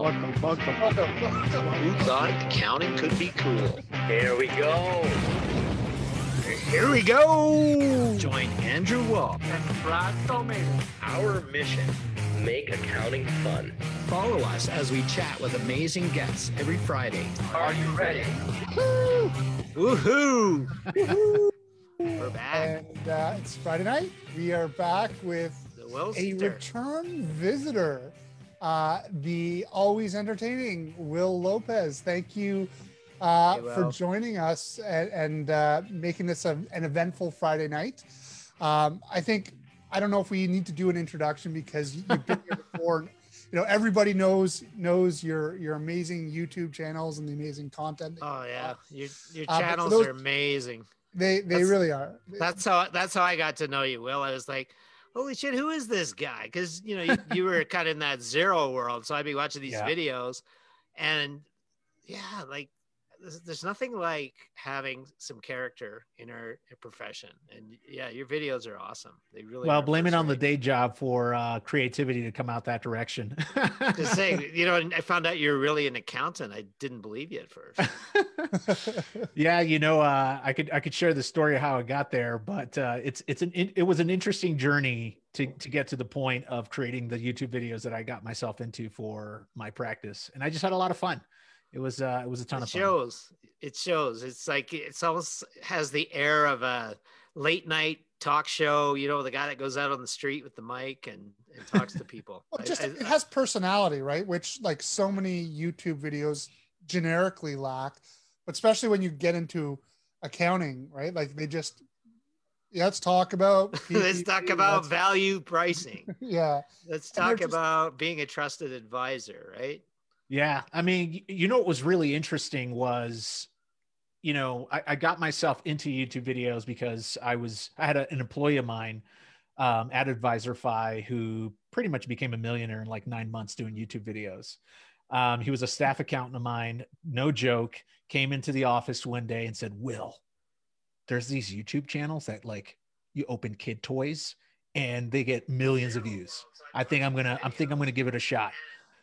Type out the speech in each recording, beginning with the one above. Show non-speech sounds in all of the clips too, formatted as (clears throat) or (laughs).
welcome, welcome. Who thought accounting could be cool? Here we go. Here we go. Join Andrew Wall. And Brad Tomato. Our mission make accounting fun. Follow us as we chat with amazing guests every Friday. Are you ready? Woohoo! We're back. And uh, it's Friday night. We are back with The a return visitor, uh, the always entertaining Will Lopez. Thank you uh, Hey, for joining us and, and uh, making this a, an eventful Friday night. Um, I think I don't know if we need to do an introduction because you've been here (laughs) before. You know, everybody knows knows your your amazing YouTube channels and the amazing content. Oh yeah, your your Uh, channels those- are amazing. They they That's- really are. That's how that's how I got to know you, Will. I was like, holy shit, who is this guy? Because you know you, you were (laughs) kind of in that Xero world, so I'd be watching these Yeah. videos, and yeah, like there's, there's nothing like having some character in our profession. And yeah, your videos are awesome. They really Well, blame it on the day job for uh, creativity to come out that direction. Just (laughs) saying, you know, I found out you're really an accountant. I didn't believe you at first. (laughs) yeah, you know, uh, I could I could share the story of how I got there, but uh, it's it's an it, it was an interesting journey to to get to the point of creating the YouTube videos that I got myself into for my practice, and I just had a lot of fun. It was uh, it was a ton it of fun. shows. It shows. It's like it's almost has the air of a late night talk show. You know, the guy that goes out on the street with the mic and, and talks to (laughs) people. Well, just I- it has personality, right? Which like so many YouTube videos generically lack, but especially when you get into accounting, right? Like they just yeah, let's talk about (laughs) let's talk about let's- value pricing. (laughs) yeah. Let's talk just- about being a trusted advisor, right? Yeah, I mean, you know what was really interesting was, you know, I, I got myself into YouTube videos because I was I had a, an employee of mine um, at Advisorify who pretty much became a millionaire in like nine months doing YouTube videos. Um, he was a staff accountant of mine, no joke. Came into the office one day and said, "Will, there's these YouTube channels that like you open kid toys and they get millions of views. I think I'm gonna I think I'm gonna give it a shot."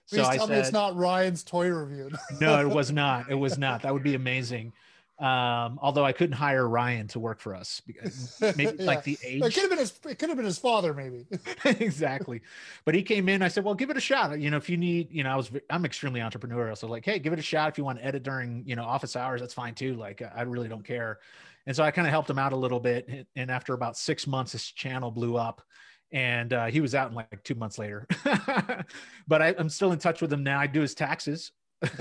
Please I tell me it's not Ryan's toy review. (laughs) no, it was not. It was not. That would be amazing. Um, although I couldn't hire Ryan to work for us because (laughs) maybe Yeah. like the age. It could have been his it could have been his father, maybe. (laughs) exactly. But he came in. I said, well, give it a shot. You know, if you need, you know, I was, I'm extremely entrepreneurial. So like, hey, give it a shot. If you want to edit during, you know, office hours, that's fine too. Like, I really don't care. And so I kind of helped him out a little bit. And after about six months, his channel blew up and uh, he was out in like two months later. (laughs) but I, I'm still in touch with him now. I do his taxes. (laughs)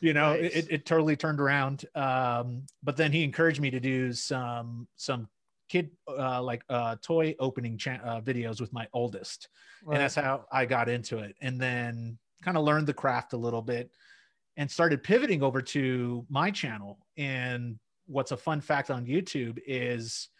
you know Nice. it, it totally turned around um but then he encouraged me to do some some kid uh like uh toy opening cha- uh, videos with my oldest and that's how i got into it and then kind of learned the craft a little bit and started pivoting over to my channel and what's a fun fact on youtube is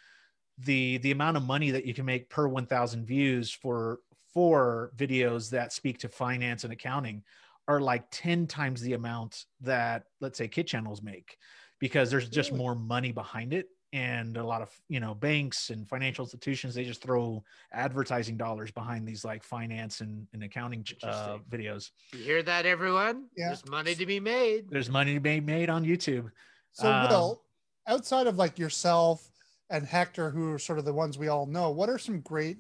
the the amount of money that you can make per 1000 views for for videos that speak to finance and accounting are like 10 times the amount that let's say kid channels make because there's just more money behind it and a lot of you know banks and financial institutions they just throw advertising dollars behind these like finance and, and accounting uh, videos You hear that, everyone? Yeah. There's money to be made. there's money to be made on youtube So Um, Will, outside of like yourself and Hector, who are sort of the ones we all know, what are some great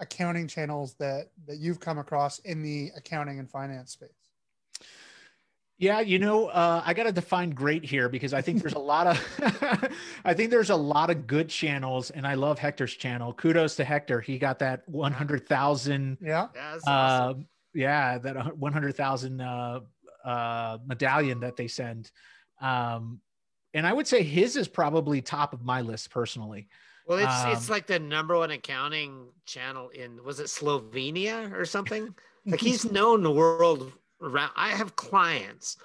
accounting channels that that you've come across in the accounting and finance space? Yeah, you know, uh, I got to define great here because I think there's a (laughs) lot of, (laughs) I think there's a lot of good channels, and I love Hector's channel. Kudos to Hector; he got that 100,000, Yeah. That's uh, awesome. yeah, that 100,000 uh, uh, medallion that they send. Um, and I would say his is probably top of my list personally. Well, it's it's um, like the number one accounting channel in was it Slovenia or something? (laughs) like he's known the world around. I have clients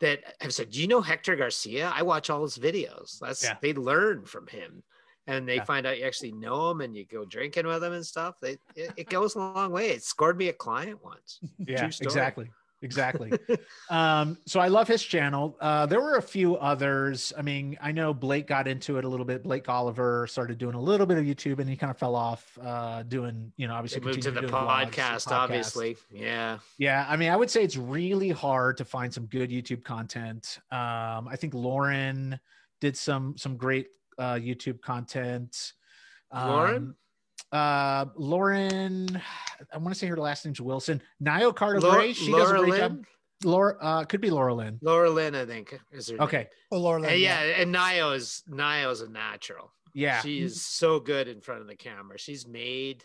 that have said, "Do you know Hector Garcia? I watch all his videos. That's Yeah. they learn from him." And they Yeah. find out you actually know him, and you go drinking with him and stuff. They, it, it goes a long way. It scored me a client once. (laughs) Yeah, exactly. Exactly. (laughs) um, so I love his channel. Uh, there were a few others. I mean, I know Blake got into it a little bit. Blake Oliver started doing a little bit of YouTube, and he kind of fell off uh, doing, you know, obviously moved to the continued doing vlogs, podcast, obviously. Yeah. Yeah, I mean, I would say it's really hard to find some good YouTube content. Um, I think Lauren did some some great uh, YouTube content. Lauren? Uh, Lauren, I want to say her last name's Wilson. Nio Carter Laura, Gray. She does a Laura great Lynn? job. Laura, uh, could be Laura Lynn. Laura Lynn, I think, is her name. Okay, Oh, Laura. And Lynn, yeah, and Nio is Nio is a natural. yeah, She is so good in front of the camera. She's made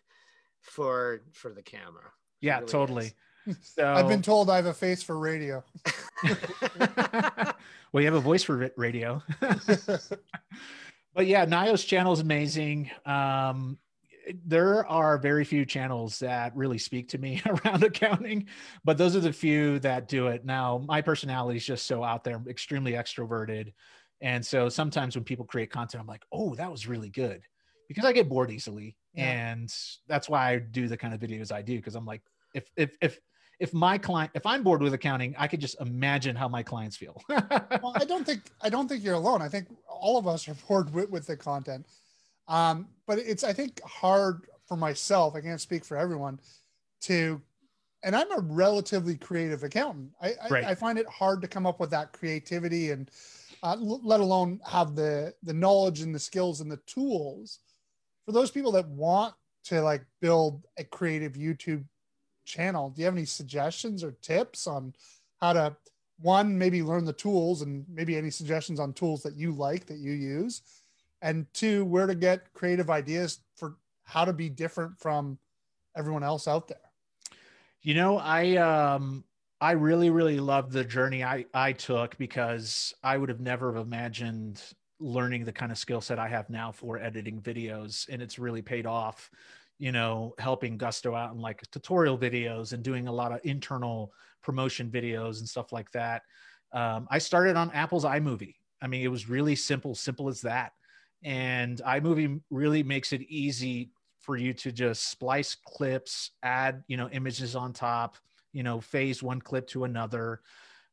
for for the camera. She yeah, really totally. is. (laughs) So, I've been told I have a face for radio. (laughs) (laughs) well, you have a voice for radio. but yeah, Nio's channel is amazing. Um, there are very few channels that really speak to me (laughs) around accounting, but those are the few that do it. Now, my personality is just so out there, I'm extremely extroverted. And so sometimes when people create content, I'm like, oh, that was really good because I get bored easily. Yeah. And that's why I do the kind of videos I do because I'm like, if, if, if, if my client, if I'm bored with accounting, I could just imagine how my clients feel. (laughs) well, I don't think I don't think you're alone. I think all of us are (laughs) bored with, with the content. Um, but it's I think hard for myself. I can't speak for everyone to, and I'm a relatively creative accountant. I I, Right. I find it hard to come up with that creativity and uh, let alone have the the knowledge and the skills and the tools for those people that want to like build a creative YouTube channel. Do you have any suggestions or tips on how to one maybe learn the tools and maybe any suggestions on tools that you like that you use and two where to get creative ideas for how to be different from everyone else out there You know, I um I really really loved the journey I I took because I would have never have imagined learning the kind of skill set I have now for editing videos and it's really paid off. You know, helping Gusto out in like tutorial videos and doing a lot of internal promotion videos and stuff like that. Um, I started on Apple's iMovie. I mean, it was really simple, simple as that. And iMovie really makes it easy for you to just splice clips, add, you know, images on top, you know, phase one clip to another.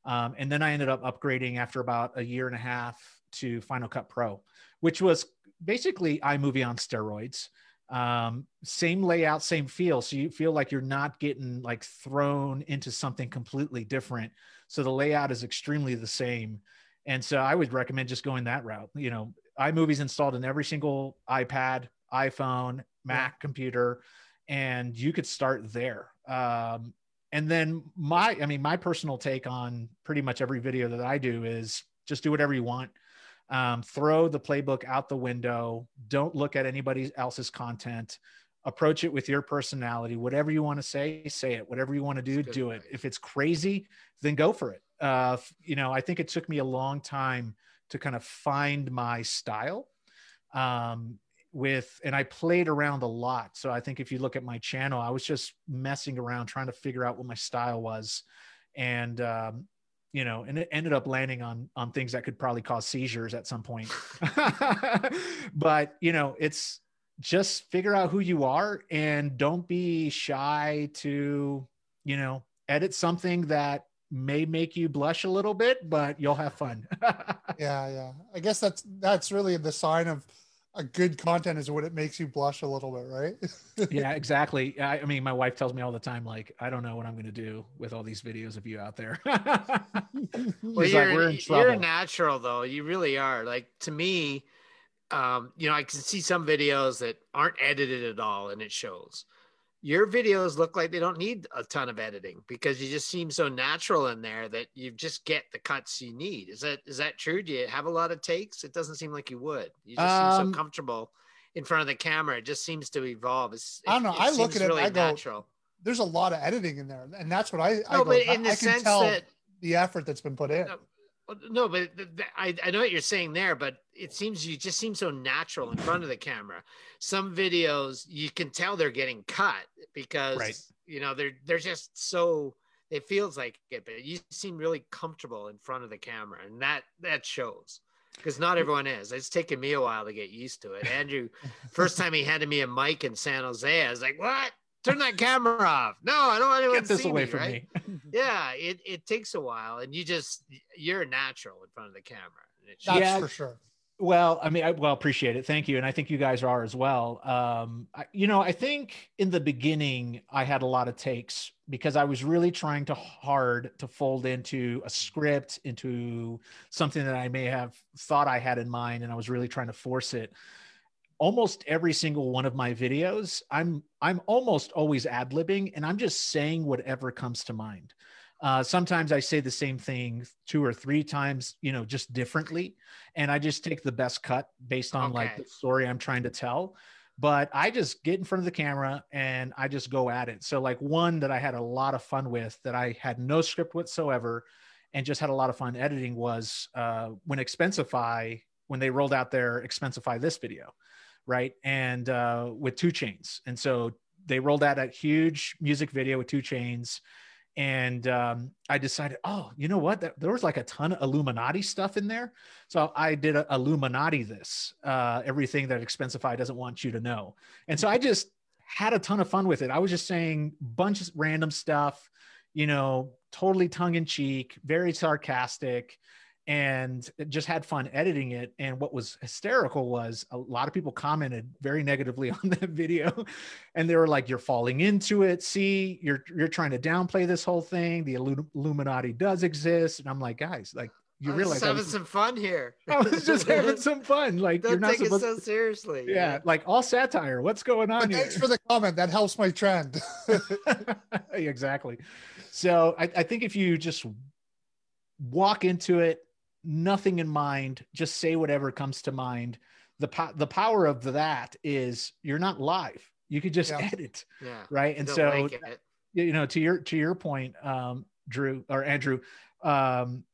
Um, and then I ended up upgrading after about a year and a half to Final Cut Pro, which was basically iMovie on steroids. Um, same layout, same feel. So you feel like you're not getting like thrown into something completely different. So the layout is extremely the same. And so I would recommend just going that route. You know, iMovie's installed in every single iPad, iPhone, Mac computer, and you could start there. Um, and then my, I mean, my personal take on pretty much every video that I do is just do whatever you want. Um, throw the playbook out the window. Don't look at anybody else's content. Approach it with your personality. Whatever you want to say, say it. Whatever you want to do, do it. If it's crazy, then go for it. Uh, you know, I think it took me a long time to kind of find my style. Um, with and I played around a lot. So I think if you look at my channel, I was just messing around trying to figure out what my style was, and um, you know, and it ended up landing on on things that could probably cause seizures at some point. (laughs) but you know, it's just figure out who you are and don't be shy to you know edit something that may make you blush a little bit, but you'll have fun. (laughs) yeah yeah i guess that's that's really the sign of a good content is when it makes you blush a little bit right (laughs) yeah, exactly. I, I mean, my wife tells me all the time, like, I don't know what I'm going to do with all these videos of you out there. (laughs) Well, you're, like, we're in you're trouble. natural though. You really are. Like to me, um, you know, I can see some videos that aren't edited at all, and it shows. Your videos look like they don't need a ton of editing because you just seem so natural in there that you just get the cuts you need. Is that is that true? Do you have a lot of takes? It doesn't seem like you would. You just seem Um, so comfortable in front of the camera. It just seems to evolve. It's, I don't know. I look at it, really I go, natural. there's a lot of editing in there and that's what i, I No, go, but I- in the I sense tell that the effort that's been put in No, No, but th- th- I, I know what you're saying there, but it seems you just seem so natural in front of the camera. Some videos you can tell they're getting cut because Right. you know they're they're just so it feels like it, but you seem really comfortable in front of the camera, and that that shows. Because not mm. everyone is. It's taken me a while to get used to it. Andrew, first time he handed me a mic in San Jose, I was like, "What? Turn that camera off. No, I don't want anyone Get this see away me, from right? me. (laughs) (laughs) Yeah, it, it takes a while, and you just you're natural in front of the camera. That's Yeah. for sure. Well, I mean, I well appreciate it. Thank you, and I think you guys are as well. Um, I, you know, I think in the beginning I had a lot of takes because I was really trying to hard to fold into a script, into something that I may have thought I had in mind, and I was really trying to force it. Almost every single one of my videos, I'm I'm almost always ad libbing, and I'm just saying whatever comes to mind. Uh, sometimes I say the same thing two or three times, you know, just differently and I just take the best cut based on like the story I'm trying to tell. But I just get in front of the camera and I just go at it. So like one that I had a lot of fun with that I had no script whatsoever and just had a lot of fun editing was uh, when Expensify when they rolled out their Expensify this video, right? And uh, with 2 Chainz, and so they rolled out a huge music video with 2 Chainz and um, I decided, oh, you know what? There- was like a ton of Illuminati stuff in there, so I did a Illuminati this uh, everything that Expensify doesn't want you to know, and so I just had a ton of fun with it. I was just saying bunch of random stuff, you know, totally tongue in cheek, very sarcastic, and just had fun editing it. And what was hysterical was a lot of people commented very negatively (laughs) on that video, and they were like, "You're falling into it. See, you're you're trying to downplay this whole thing. The Illuminati does exist." And I'm like, guys, like you I was realize just I having was, some fun here. (laughs) I was just (laughs) having some fun. Like you're Don't not take it so seriously. you yeah, like all satire. What's going on But here? thanks for the comment. That helps my trend. exactly. So I, I think if you just walk into it, nothing in mind, just say whatever comes to mind. The po- the power of that is you're not live. You could just Yeah. (laughs) edit, yeah. right? And so like you know to your to your point um drew or andrew um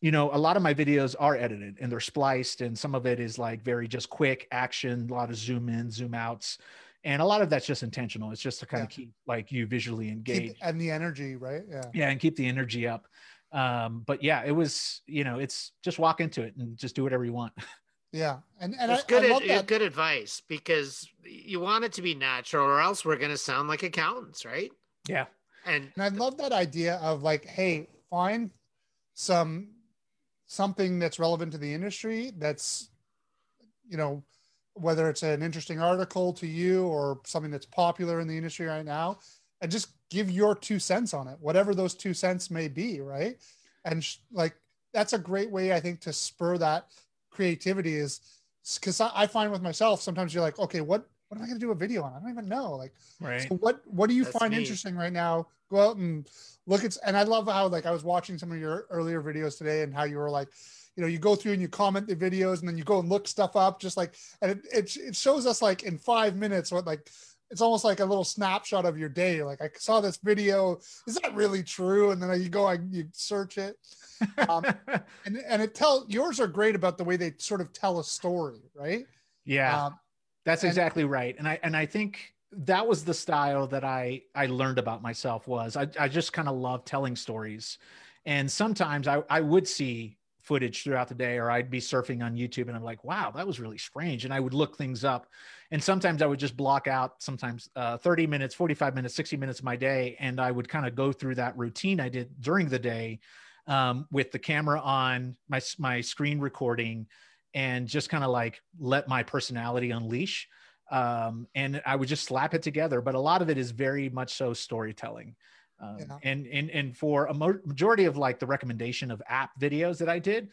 you know a lot of my videos are edited and they're spliced and some of it is like very just quick action a lot of zoom in zoom outs and a lot of that's just intentional it's just to kind of keep like you visually engaged Keep, and the energy, right? Yeah. yeah and keep the energy up um but yeah it was you know it's just walk into it and just do whatever you want (laughs) Yeah. And and I, It's good, I love ad- that. good advice because you want it to be natural, or else we're going to sound like accountants, right? yeah And And I love that idea of like, hey, find some something that's relevant to the industry that's, you know, whether it's an interesting article to you or something that's popular in the industry right now, and just give your two cents on it, whatever those two cents may be, right? And sh- like that's a great way, I think, to spur that creativity is because I, I find with myself sometimes you're like, okay, what what am I going to do a video on? I don't even know. Like, right so what what do you That's find me. interesting right now? Go out and look at and I love how like I was watching some of your earlier videos today and how you were like, you know, you go through and you comment the videos and then you go and look stuff up just like and it it, it shows us like in five minutes what like it's almost like a little snapshot of your day. Like I saw this video, is that really true? And then you go and you search it. Um, (laughs) and and it tell yours are great about the way they sort of tell a story, right? yeah Um, That's And- exactly right. And I and I think that was the style that I I learned about myself was I, I just kind of love telling stories. And sometimes I, I would see footage throughout the day or I'd be surfing on YouTube and I'm like, wow, that was really strange. And I would look things up. And sometimes I would just block out sometimes uh, 30 minutes, 45 minutes, 60 minutes of my day. And I would kind of go through that routine I did during the day um, with the camera on, my, my screen recording, and just kind of like let my personality unleash um, and i would just slap it together but a lot of it is very much so storytelling um, Yeah. and and and for a majority of like the recommendation of app videos that i did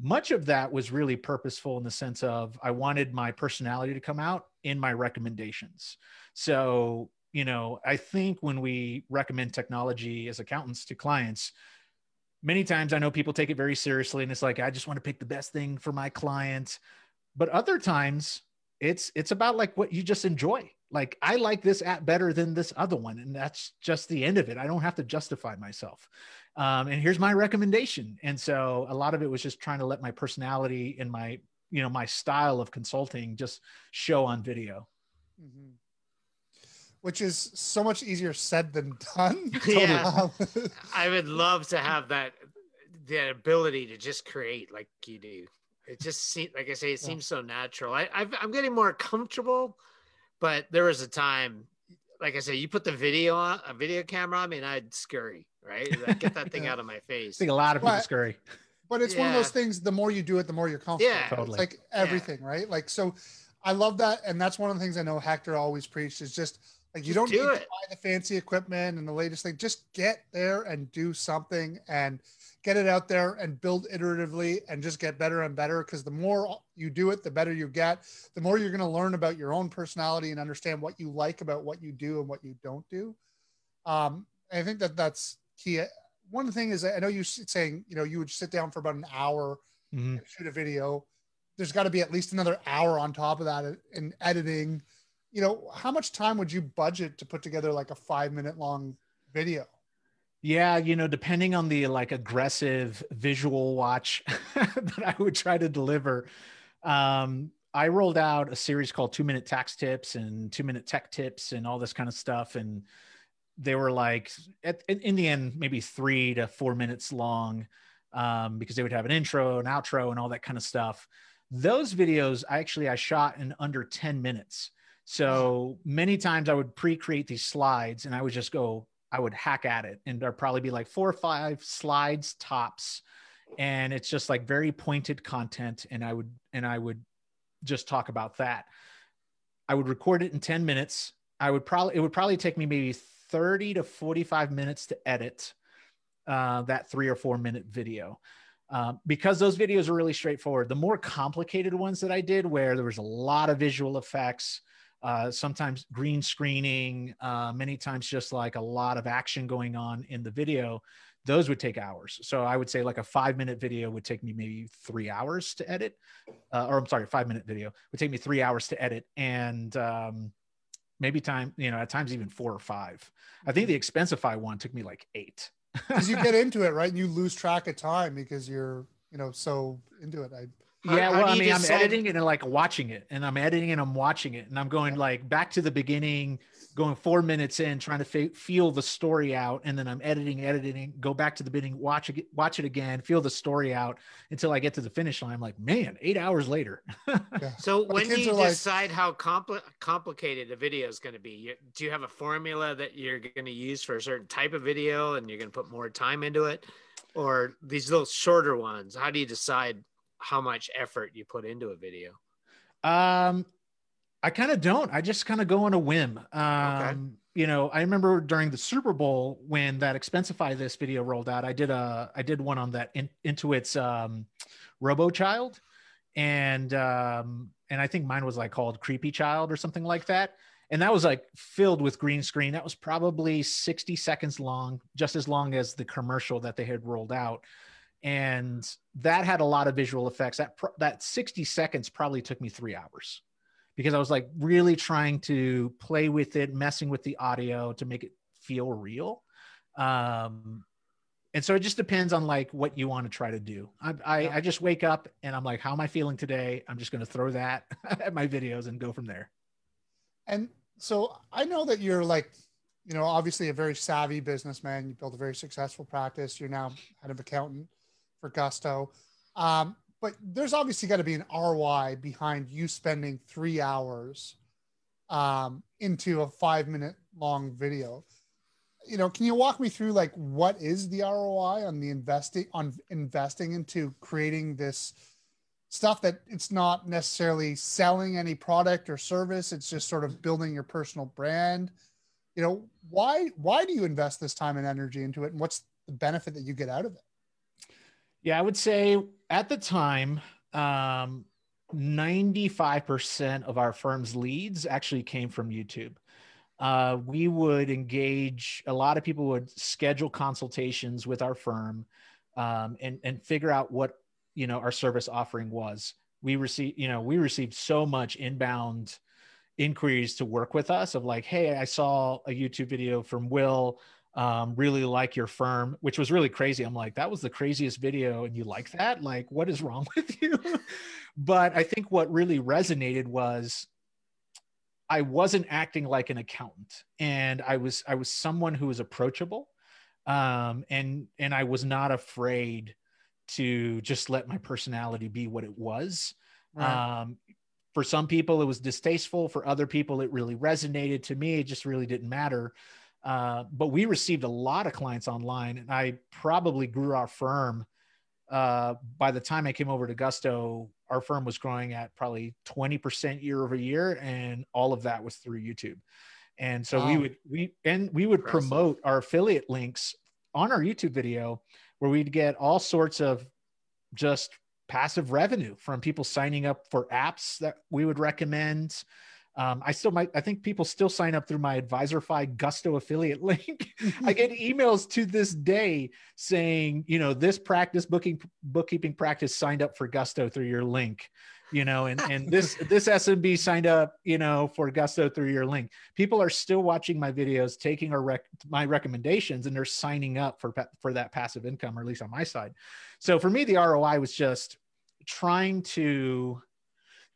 much of that was really purposeful in the sense of i wanted my personality to come out in my recommendations so you know i think when we recommend technology as accountants to clients many times I know people take it very seriously and it's like I just want to pick the best thing for my client. But other times it's it's about like what you just enjoy. Like I like this app better than this other one and that's just the end of it. I don't have to justify myself. Um, and here's my recommendation. And so a lot of it was just trying to let my personality and my you know my style of consulting just show on video. mm-hmm. Which is so much easier said than done. (laughs) Yeah. (laughs) I would love to have that the ability to just create like you do. It just seems like I say, it Yeah. seems so natural. I, I've, I'm getting more comfortable, but there was a time like I said, you put the video on a video camera on me, and I'd scurry. Right, like, get that thing (laughs) Yeah. out of my face. I face. think a lot of people But- scurry. but it's one of those things the more you do it the more you're comfortable Yeah. It's Totally. like everything right like so i love that and that's one of the things i know hector always preached is just like you Just don't do need it. to buy the fancy equipment and the latest thing. Just get there and do something and get it out there and build iteratively and just get better and better. Because the more you do it the better you get. The more you're going to learn about your own personality and understand what you like about what you do and what you don't do. Um, i think that that's key. One thing is i know you saying you know you would sit down for about an hour Mhm. and shoot a video. There's got to be at least another hour on top of that in editing you know how much time would you budget to put together like a five minute long video Yeah, you know, depending on the like aggressive visual watch (laughs) that I would try to deliver, um, I rolled out a series called Two Minute Tax Tips and Two Minute Tech Tips and all this kind of stuff. And they were like, at, in, the end, maybe three to four minutes long um, because they would have an intro, an outro, and all that kind of stuff. Those videos, I actually I shot in under 10 minutes. So many times I would pre-create these slides and I would just go, I would hack at it and there'd probably be like four or five slides tops. And it's just like very pointed content. And I would, and I would just talk about that. I would record it in 10 minutes. I would probably, it would probably take me maybe 30 to 45 minutes to edit uh, that three or four minute video. Um, because those videos are really straightforward. The more complicated ones that I did, where there was a lot of visual effects, uh, sometimes green screening, uh, many times just like a lot of action going on in the video, those would take hours. So I would say like a five minute video would take me maybe three hours to edit, uh, or I'm sorry, five minute video would take me three hours to edit, and um, maybe time, you know, at times even four or five. I think the Expensify one took me like eight. (laughs) because you get into it right and you lose track of time because you're you know so into it i How- yeah, how well, I you mean, I'm decide- editing it and like watching it, and I'm editing and I'm watching it, and I'm going like back to the beginning, going four minutes in, trying to fe- feel the story out, and then I'm editing, editing, go back to the beginning, watch it, watch it again, feel the story out until I get to the finish line. I'm like, man, eight hours later. (laughs) So the when do you are like- decide how compli- complicated a video is going to be? You, do you have a formula that you're going to use for a certain type of video, and you're going to put more time into it, or these little shorter ones? How do you decide how much effort you put into a video? Um, I kind of don't. I just kind of go on a whim. Um, you know, I remember during the Super Bowl when that Expensify this video rolled out. I did a I did one on that in, Intuit's um, Robo Child, and um, and I think mine was like called Creepy Child or something like that. And that was like filled with green screen. That was probably 60 seconds long, just as long as the commercial that they had rolled out. And that had a lot of visual effects. That that 60 seconds probably took me three hours because I was like really trying to play with it, messing with the audio to make it feel real. Um, and so it just depends on like what you want to try to do. I, I. I just wake up and I'm like, how am I feeling today? I'm just going to throw that (laughs) at my videos and go from there. and so i know that you're like you know obviously a very savvy businessman you built a very successful practice you're now head of accountant for gusto. Um, but there's obviously got to be an roi behind you spending three hours um, into a five minute long video. You know can you walk me through like what is the roi on the investing on investing into creating this stuff that it's not necessarily selling any product or service it's just sort of building your personal brand? You know why why do you invest this time and energy into it and what's the benefit that you get out of it Yeah, I would say at the time, um, 95% of our firm's leads actually came from YouTube. Uh, we would engage, a lot of people would schedule consultations with our firm um, and, and figure out what, you know, our service offering was. We received, you know, we received so much inbound inquiries to work with us of like, hey, I saw a YouTube video from Will um, really like your firm, which was really crazy. I'm like, that was the craziest video, and you like that? Like, what is wrong (laughs) with you? but I think what really resonated was I wasn't acting like an accountant, and I was I was someone who was approachable, um, and and I was not afraid to just let my personality be what it was. Um, for some people it was distasteful for other people it really resonated to me it just really didn't matter uh, but we received a lot of clients online and i probably grew our firm uh, by the time i came over to gusto our firm was growing at probably 20% year over year and all of that was through youtube and so wow. we would we and we would Impressive. promote our affiliate links on our youtube video where we'd get all sorts of just passive revenue from people signing up for apps that we would recommend. Um, I still might, I think people still sign up through my Advisorify Gusto affiliate (laughs) link. I get (laughs) emails to this day saying, you know, this practice booking bookkeeping practice signed up for Gusto through your link you know, and and (laughs) this this SMB signed up, you know, for Gusto through your link. People are still watching my videos, taking our rec- my recommendations, and they're signing up for for that passive income, or at least on my side. So for me, the ROI was just trying to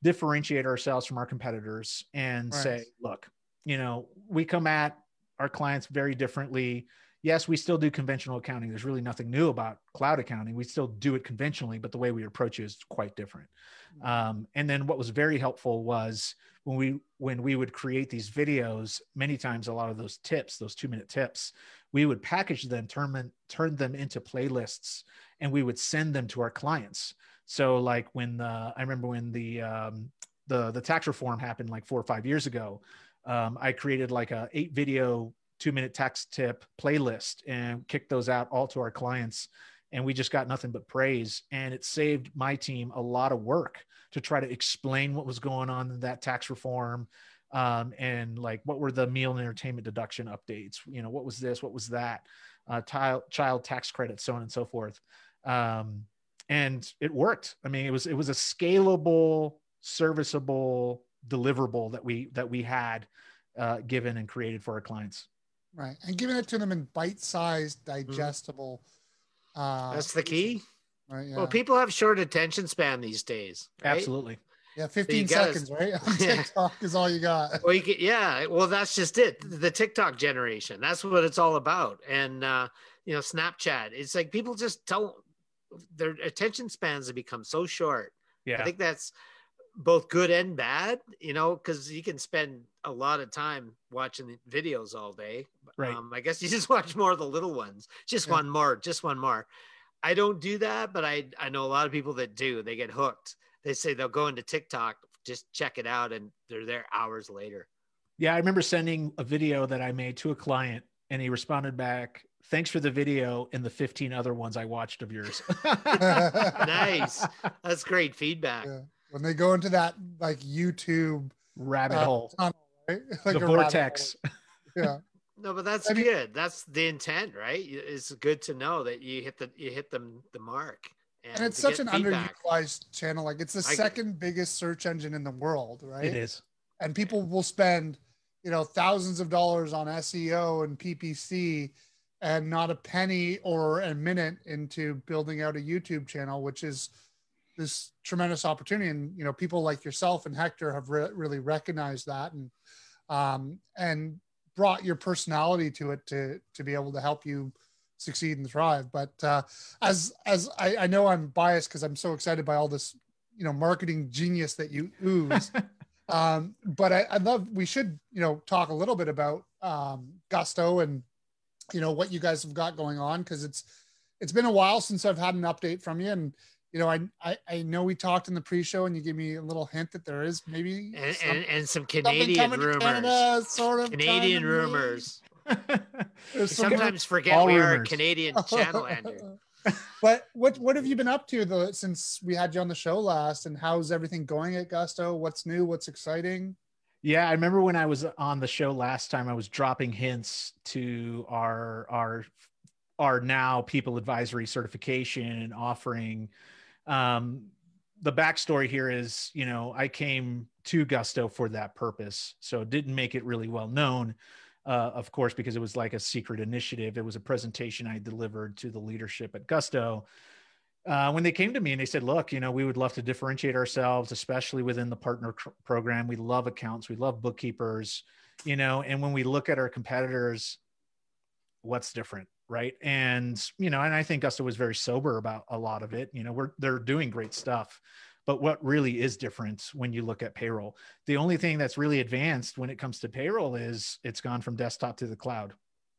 differentiate ourselves from our competitors and right. say, look, you know, we come at our clients very differently yes, we still do conventional accounting. There's really nothing new about cloud accounting. We still do it conventionally, but the way we approach it is quite different. Mm-hmm. Um, and then what was very helpful was when we when we would create these videos, many times a lot of those tips, those two minute tips, we would package them, turn turn them into playlists, and we would send them to our clients. So like when the I remember when the um, the the tax reform happened like four or five years ago. Um, I created like a eight video two minute tax tip playlist and kicked those out all to our clients. And we just got nothing but praise. And it saved my team a lot of work to try to explain what was going on in that tax reform um, and like what were the meal and entertainment deduction updates? You know what was this? What was that? Uh, child child tax credit so on and so forth. Um, and it worked i mean it was it was a scalable serviceable deliverable that we that we had uh, given and created for our clients Right. And giving it to them in bite sized, mm-hmm. digestible. Mm. Uh, That's the key. Right. Yeah. Well, people have short attention span these days. Right? Absolutely. Yeah, 15 so seconds, gotta, right? On (laughs) (laughs) TikTok yeah. is all you got. Well, you get, yeah. Well, that's just it. The TikTok generation. That's what it's all about. And uh, you know, Snapchat. It's like people just don't. Their attention spans have become so short. Yeah. I think that's both good and bad. You know, because you can spend a lot of time watching videos all day. Right. Um, I guess (laughs) you just watch more of the little ones. Just yeah. one more. Just one more. I don't do that, but I I know a lot of people that do. They get hooked. They say they'll go into TikTok, just check it out, and they're there hours later. Yeah, I remember sending a video that I made to a client, and he responded back, "Thanks for the video and the 15 other ones I watched of yours." (laughs) nice. That's great feedback. Yeah. When they go into that like YouTube rabbit uh, hole, tunnel, right? (laughs) like the vortex. (laughs) Yeah. No, but that's I mean, good. That's the intent, right? It's good to know that you hit the you hit them the mark. And, and it's such an feedback. underutilized channel. Like it's the I, second biggest search engine in the world, right? It is. And people will spend, you know, thousands of dollars on SEO and PPC and not a penny or a minute into building out a YouTube channel, which is this tremendous opportunity. And, you know, people like yourself and Hector have re- really recognized that and, um, and brought your personality to it to to be able to help you succeed and thrive. But uh, as as I, I know I'm biased because I'm so excited by all this, you know, marketing genius that you ooze. (laughs) um, but I, I love we should you know talk a little bit about um, Gusto and you know what you guys have got going on because it's it's been a while since I've had an update from you and you know, I, I, I know we talked in the pre-show and you gave me a little hint that there is maybe and, some, and, and, some Canadian rumors, Canada, sort of Canadian rumors. (laughs) sometimes forget we rumors. are a Canadian (laughs) channel, Andrew. but what what have you been up to the since we had you on the show last, and how's everything going at Gusto? What's new? What's exciting? Yeah, I remember when I was on the show last time, I was dropping hints to our our our now people advisory certification and offering um, the backstory here is, you know, I came to Gusto for that purpose, so didn't make it really well known. Uh, of course, because it was like a secret initiative. It was a presentation I delivered to the leadership at Gusto. Uh, when they came to me and they said, "Look, you know, we would love to differentiate ourselves, especially within the partner program. We love accounts, we love bookkeepers, you know, and when we look at our competitors, what's different? right? And you know and i think gusto was very sober about a lot of it. You know we're they're doing great stuff but what really is different when you look at payroll? The only thing that's really advanced when it comes to payroll is it's gone from desktop to the cloud.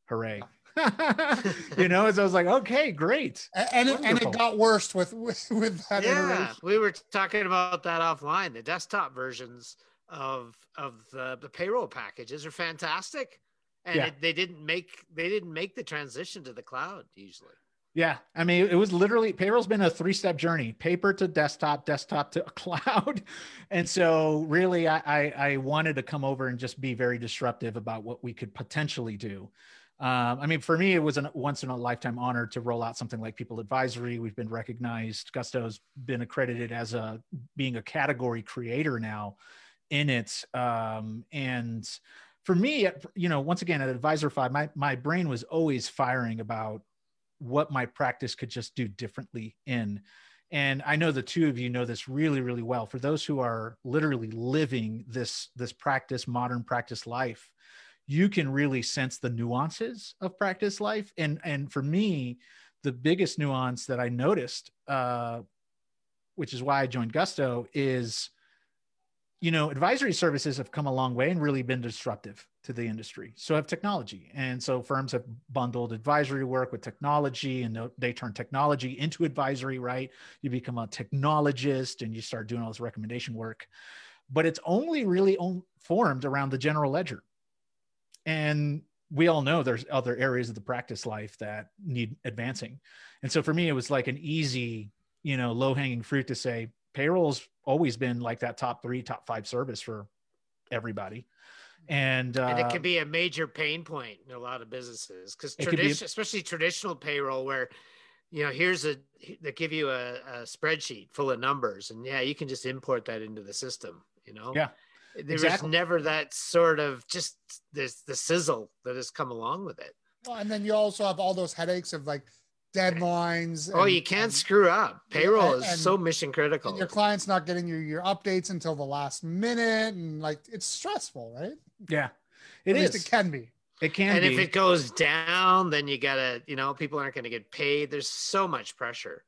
Hooray (laughs) you know so i was like okay great and and it, and it got worse with with, with that yeah iteration. we were talking about that offline the desktop versions of of the, the payroll packages are fantastic and Yeah. it, they didn't make they didn't make the transition to the cloud usually Yeah, I mean, it was literally payroll's been a three-step journey: paper to desktop, desktop to (laughs) cloud, and so really, I, I I wanted to come over and just be very disruptive about what we could potentially do. Um, I mean, for me, it was a once in a lifetime honor to roll out something like People Advisory. We've been recognized. Gusto's been accredited as a being a category creator now in it, um, and for me, you know, once again at Advisorify, my my brain was always firing about what my practice could just do differently in. And I know the two of you know this really, really well. For those who are literally living this this practice, modern practice life, you can really sense the nuances of practice life. And and for me, the biggest nuance that I noticed, uh, which is why I joined Gusto, is you know, advisory services have come a long way and really been disruptive to the industry. So have technology. And so firms have bundled advisory work with technology and they turn technology into advisory, right? You become a technologist and you start doing all this recommendation work. But it's only really formed around the general ledger. And we all know there's other areas of the practice life that need advancing. And so for me, it was like an easy, you know, low hanging fruit to say, payroll's always been like that top three, top five service for everybody. And, uh, and it can be a major pain point in a lot of businesses because It could be especially traditional payroll, where you know here's a they give you a, a spreadsheet full of numbers, and yeah, you can just import that into the system. You know, Yeah, there exactly. was never that sort of just this the sizzle that has come along with it. Well, and then you also have all those headaches of like deadlines. oh, you can't and- screw up. Payroll and- is so mission critical. your client's not getting your, your updates until the last minute and like it's stressful right yeah, it At is. least it can be It can And be. if it goes down, then you gotta, you know, people aren't going to get paid. There's so much pressure.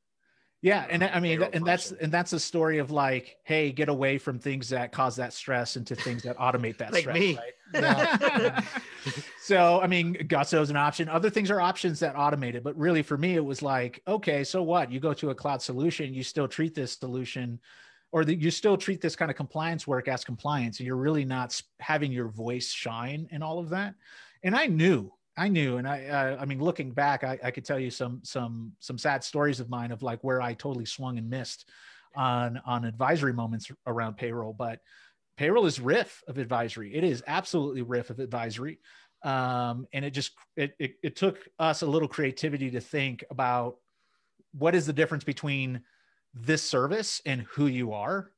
Yeah, and I mean, and that's and that's a story of like, hey, get away from things that cause that stress into things that automate that Like stress. me. right? Yeah. (laughs) so I mean, Gusto is an option. Other things are options that automate it, but really for me, it was like, okay, so what? You go to a cloud solution, you still treat this solution, or that you still treat this kind of compliance work as compliance, and you're really not having your voice shine in all of that. And I knew, I knew, and I, uh, I mean, looking back, I, I could tell you some some some sad stories of mine of like where I totally swung and missed on on advisory moments around payroll, but payroll is riff of advisory. It is absolutely riff of advisory. Um, and it just it, it it took us a little creativity to think about what is the difference between this service and who you are.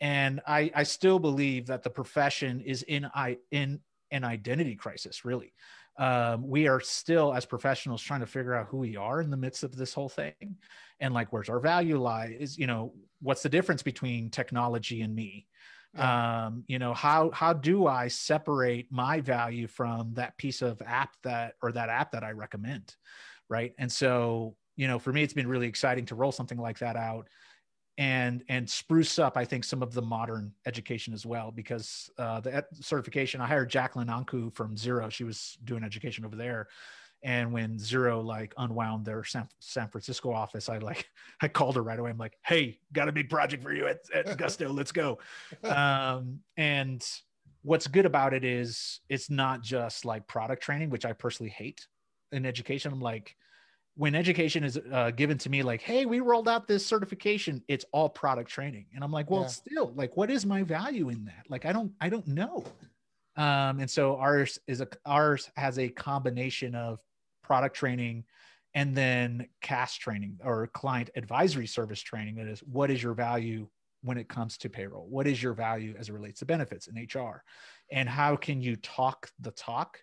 And I I still believe that the profession is in I in an identity crisis, really. Um, we are still as professionals trying to figure out who we are in the midst of this whole thing and like where's our value lie is you know what's the difference between technology and me? Um you know how how do i separate my value from that piece of app that or that app that i recommend right? And so you know for me it's been really exciting to roll something like that out and and spruce up i think some of the modern education as well because uh the certification i hired jacqueline anku from Xero. She was doing education over there. And when Xero like unwound their san, san francisco office i like (laughs) i called her right away. I'm like hey got a big project for you at, at (laughs) gusto. Let's go. Um, and what's good about it is it's not just like product training which i personally hate in education. I'm like when education is uh, given to me like hey we rolled out this certification it's all product training. And i'm like well Yeah. still like what is my value in that? Like i don't i don't know. Um, and so ours is a ours has a combination of product training and then cast training or client advisory service training that is what is your value when it comes to payroll? What is your value as it relates to benefits and hr and how can you talk the talk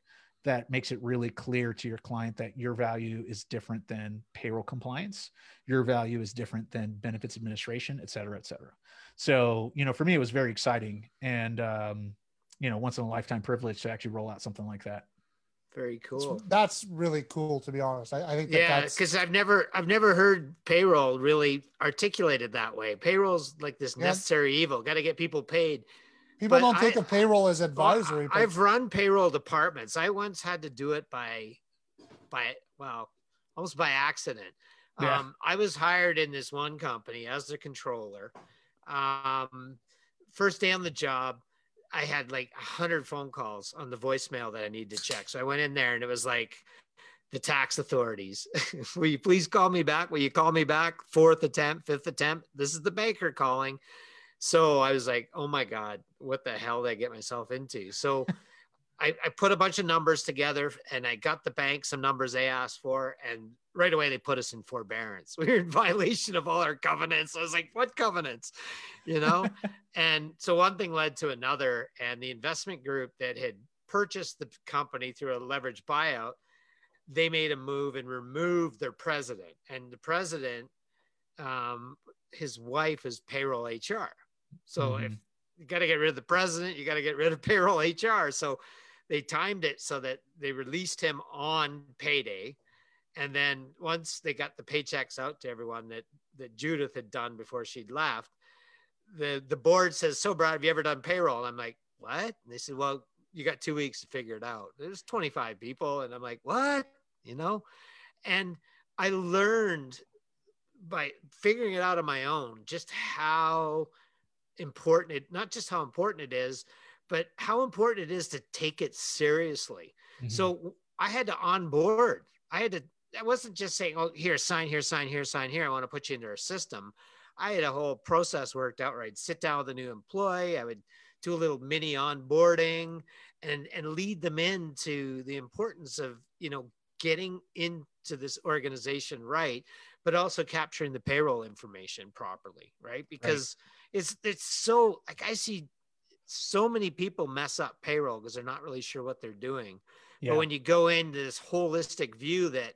that makes it really clear to your client that your value is different than payroll compliance your value is different than benefits administration et cetera et cetera so you know for me it was very exciting and um, you know once in a lifetime privilege to actually roll out something like that Very It's- cool. That's really cool, to be honest. I, I think that Yeah, that's because I've never I've never heard payroll really articulated that way. Payroll's like this Yeah. necessary evil. Got to get people paid. People but don't take I- a payroll as advisory. But I've run payroll departments. I once had to do it by, by well, almost by accident. Yeah. Um, I was hired in this one company as the controller. Um, first day on the job, I had like a hundred phone calls on the voicemail that I needed to check. So I went in there and it was like the tax authorities. (laughs) Will you please call me back? Will you call me back? Fourth attempt, fifth attempt. This is the banker calling. So I was like, oh my God, what the hell did I get myself into? So (laughs) I, I put a bunch of numbers together and I got the bank some numbers they asked for. And right away they put us in forbearance. (laughs) We were in violation of all our covenants. I was like, what covenants? You know? (laughs) and so one thing led to another. And the investment group that had purchased the company through a leveraged buyout, they made a move and removed their president. And the president, um, his wife is payroll HR. So if Mhm. you got to get rid of the president, you got to get rid of (laughs) payroll HR. So they timed it so that they released him on payday. And then once they got the paychecks out to everyone that, that Judith had done before she'd left, the, the board says, So, Brad, have you ever done payroll? And I'm like, What? And they said, Well, you got two weeks to figure it out. There's 25 people. And I'm like, What? You know? And I learned by figuring it out on my own just how important it not just how important it is but how important it is to take it seriously. Mhm. so i had to onboard. I had to i wasn't just saying oh here sign here sign here sign here. I want to put you into our system. I had a whole process worked out where i'd sit down with a new employee. I would do a little mini onboarding and and lead them into the importance of you know getting into this organization right but also capturing the payroll information properly right. Because it's it's so like i see so many people mess up payroll because they're not really sure what they're doing yeah. but when you go into this holistic view that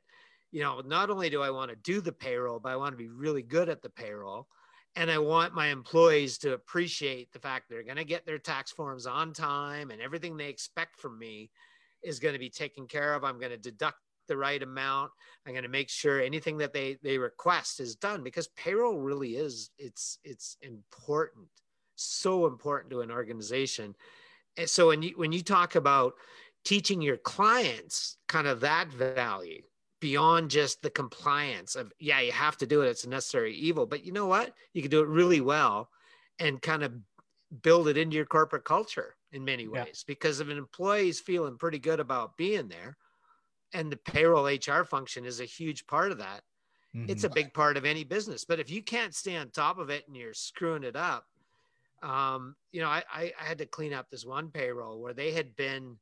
you know not only do i want to do the payroll but i want to be really good at the payroll and i want my employees to appreciate the fact they're going to get their tax forms on time and everything they expect from me is going to be taken care of i'm going to deduct the right amount. I'm going to make sure anything that they they request is done because payroll really is it's it's important so important to an organization. And so when you when you talk about teaching your clients kind of that value beyond just the compliance of yeah you have to do it it's a necessary evil but you know what? You can do it really well and kind of build it into your corporate culture in many Yeah. ways because if an employee's feeling pretty good about being there and the payroll hr function is a huge part of that. It's a big part of any business but if you can't stay on top of it and you're screwing it up um, you know I, I i had to clean up this one payroll where they had been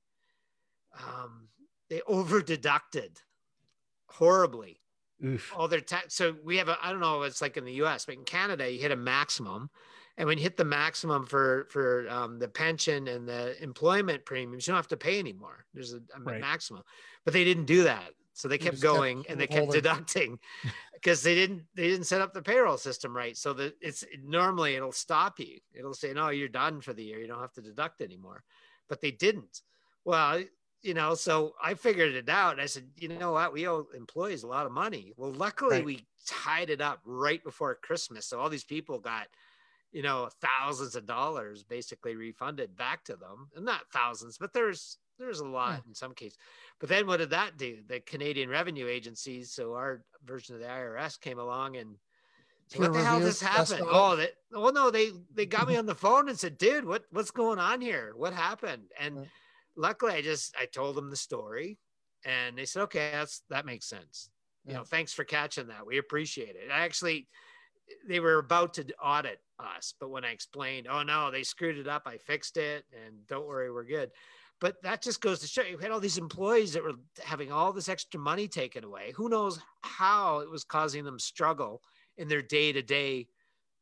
um, they (laughs) over deducted horribly. Oof. all their tax so we have a i don't know it's like in the us but in canada you hit a maximum and when you hit the maximum for for um, the pension and the employment premiums you don't have to pay anymore. There's a, a Right. maximum. But they didn't do that. So they kept just kept going and they kept deducting (laughs) because they didn't they didn't set up the payroll system right. So that it's normally it'll stop you. It'll say no you're done for the year. You don't have to deduct anymore. But they didn't. Well you know so i figured it out and i said you know what? We owe employees a lot of money. Well luckily Right. we tied it up right before christmas. So all these people got you know thousands of dollars basically refunded back to them. And not thousands but there's there's a lot in some cases but then what did that do? The canadian revenue agencies so our version of the irs came along and what the hell just happened? oh that oh no they they got me (laughs) on the phone and said dude what what's going on here? What happened? And Yeah. luckily i just i told them the story and they said okay that's that makes sense. You know thanks for catching that. We appreciate it. I actually they were about to audit us. But when i explained oh no they screwed it up i fixed it and don't worry we're good but that just goes to show you had all these employees that were having all this extra money taken away who knows how it was causing them struggle in their day-to-day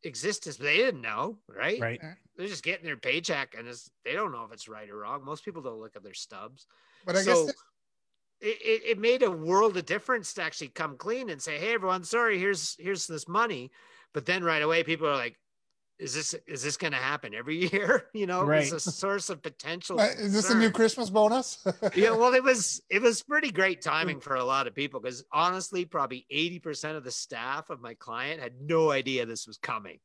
existence but they didn't know right? Right. Mm-hmm. they're just getting their paycheck and it's, they don't know if it's right or wrong. Most people don't look at their stubs. But I so guess that- it, it, it made a world of difference to actually come clean and say, "Hey, everyone, sorry, here's here's this money," but then right away people are like, is this is this going to happen every (laughs) year? You know, Right. it's a source of potential. Is this a new. Christmas bonus? yeah, well, it was (laughs) it was pretty great timing mm. for a lot of people because honestly, probably eighty percent of the staff of my client had no idea this was coming.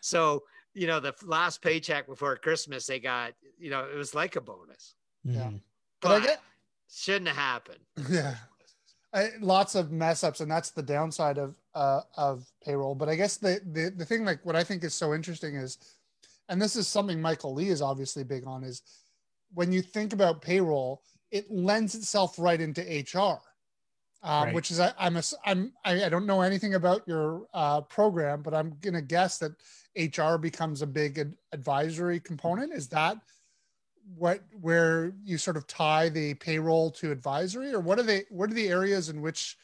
So you know, the last paycheck before Christmas, they got you know it was like a bonus, Yeah. Mm-hmm. But I but get- shouldn't have happened. (laughs) yeah I, lots of mess ups and that's the downside of uh of payroll but i guess the, the the thing like what i think is so interesting is and this is something michael lee is obviously big on is when you think about payroll it lends itself right into hr um, Right. which is I, i'm a, i'm I, I don't know anything about your uh, program but i'm gonna guess that hr becomes a big ad- advisory component is that what where you sort of tie the payroll to advisory or what are they what are the areas in which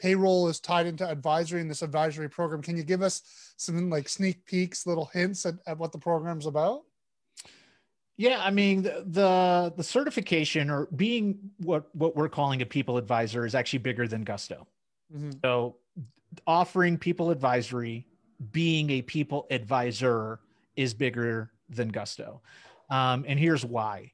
payroll is tied into advisory in this advisory program can you give us some like sneak peeks little hints at, at what the program's about Yeah, I mean the, the the certification or being what what we're calling a people advisor is actually bigger than Gusto. Mhm. So offering people advisory, being a people advisor is bigger than Gusto. Um, and here's why.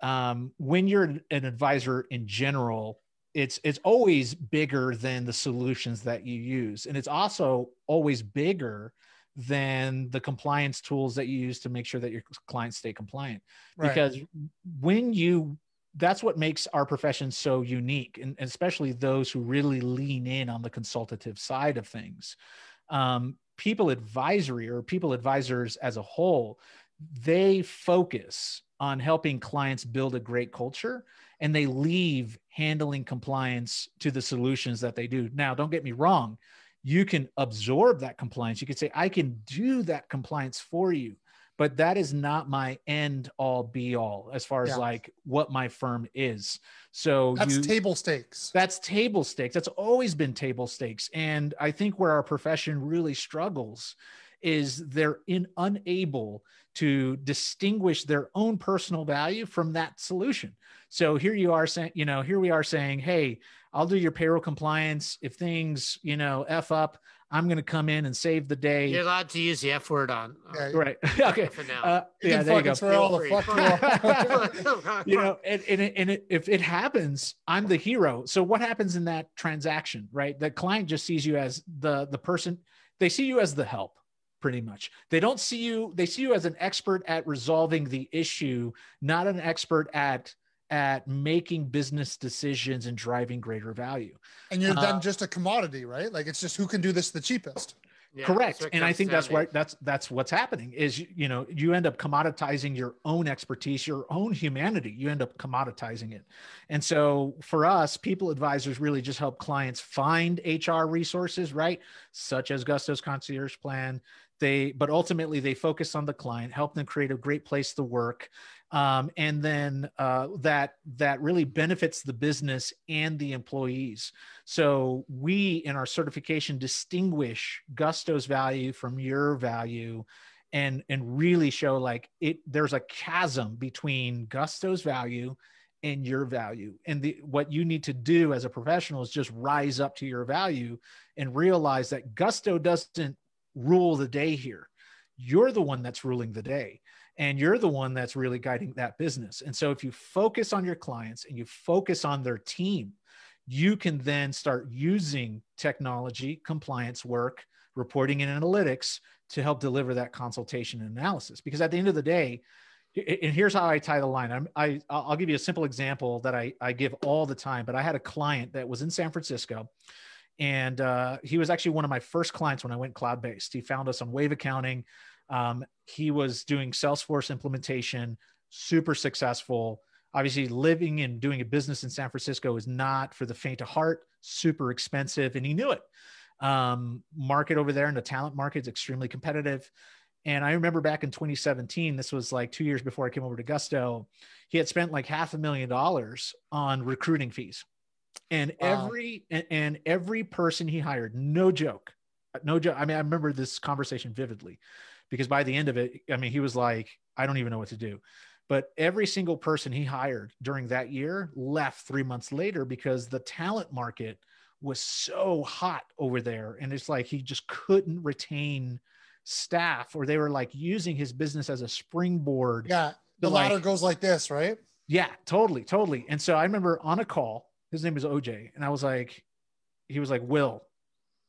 Um, when you're an advisor in general, it's it's always bigger than the solutions that you use. And it's also always bigger than the compliance tools that you use to make sure that your clients stay compliant right because when you that's what makes our profession so unique and and especially those who really lean in on the consultative side of things um, people advisory or people advisors as a whole they focus on helping clients build a great culture and they leave handling compliance to the solutions that they do. Now don't get me wrong you can absorb that compliance. You can say i can do that compliance for you but that is not my end all be all as far as Yeah. like what my firm is. So that's you table stakes. That's table stakes. That's always been table stakes. And i think where our profession really struggles is they're in unable to distinguish their own personal value from that solution. So here you are saying you know here we are saying hey i'll do your payroll compliance. If things you know f up i'm going to come in and save the day. You're allowed to use the F word on. Yeah, right. (laughs) Okay. For now. uh, you yeah can there you go. swear all the fuck you (laughs) (laughs) you know and, and, it, and it, if it happens i'm the hero. So what happens in that transaction right? The client just sees you as the the person they see you as the help pretty much. They don't see you they see you as an expert at resolving the issue not an expert at at making business decisions and driving greater value. And you're Uh, then just a commodity right? Like it's just who can do this the cheapest. Yeah, correct. and i think that's to. where that's that's what's happening is you- you know you end up commoditizing your own expertise your own humanity. You end up commoditizing it. And so for us people advisors really just help clients find hr resources right? Such as gusto's concierge plan they but ultimately they focus on the client help them create a great place to work um, and then uh, that that really benefits the business and the employees so we in our certification distinguish Gusto's value from your value and and really show like it there's a chasm between Gusto's value and your value. And the what you need to do as a professional is just rise up to your value and realize that Gusto doesn't rule the day here. You're the one that's ruling the day and you're the one that's really guiding that business. And so if you focus on your clients and you focus on their team, you can then start using technology, compliance work, reporting and analytics to help deliver that consultation and analysis. Because at the end of the day, and here's how I tie the line. I'm, I, I'll give you a simple example that I, I give all the time. But I had a client that was in San Francisco, and uh, he was actually one of my first clients when I went cloud based. He found us on Wave Accounting. Um, he was doing Salesforce implementation, super successful obviously living and doing a business in san francisco is not for the faint of heart super expensive and he knew it um, market over there in the talent market is extremely competitive and i remember back in 2017 this was like two years before i came over to gusto he had spent like half a million dollars on recruiting fees and Wow. every and, and every person he hired no joke no joke i mean i remember this conversation vividly because by the end of it i mean he was like i don't even know what to do but every single person he hired during that year left three months later because the talent market was so hot over there and it's like he just couldn't retain staff or they were like using his business as a springboard Yeah. The like- ladder goes like this, right? yeah, totally, totally. And so I remember on a call, his name is OJ, and I was like, he was like, Will,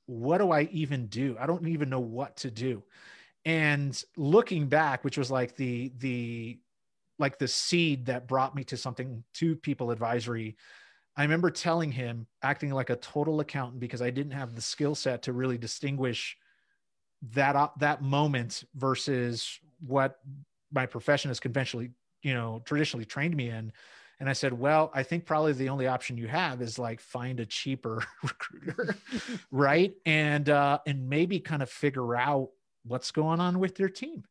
what do I even do? I don't even know what to do. And looking back, which was like the the like the seed that brought me to something to people advisory. I remember telling him, acting like a total accountant because I didn't have the skill set to really distinguish that op- that moment versus what my profession has conventionally you know traditionally trained me in and i said well i think probably the only option you have is like find a cheaper (laughs) recruiter. (laughs) Right? And uh and maybe kind of figure out what's going on with your team.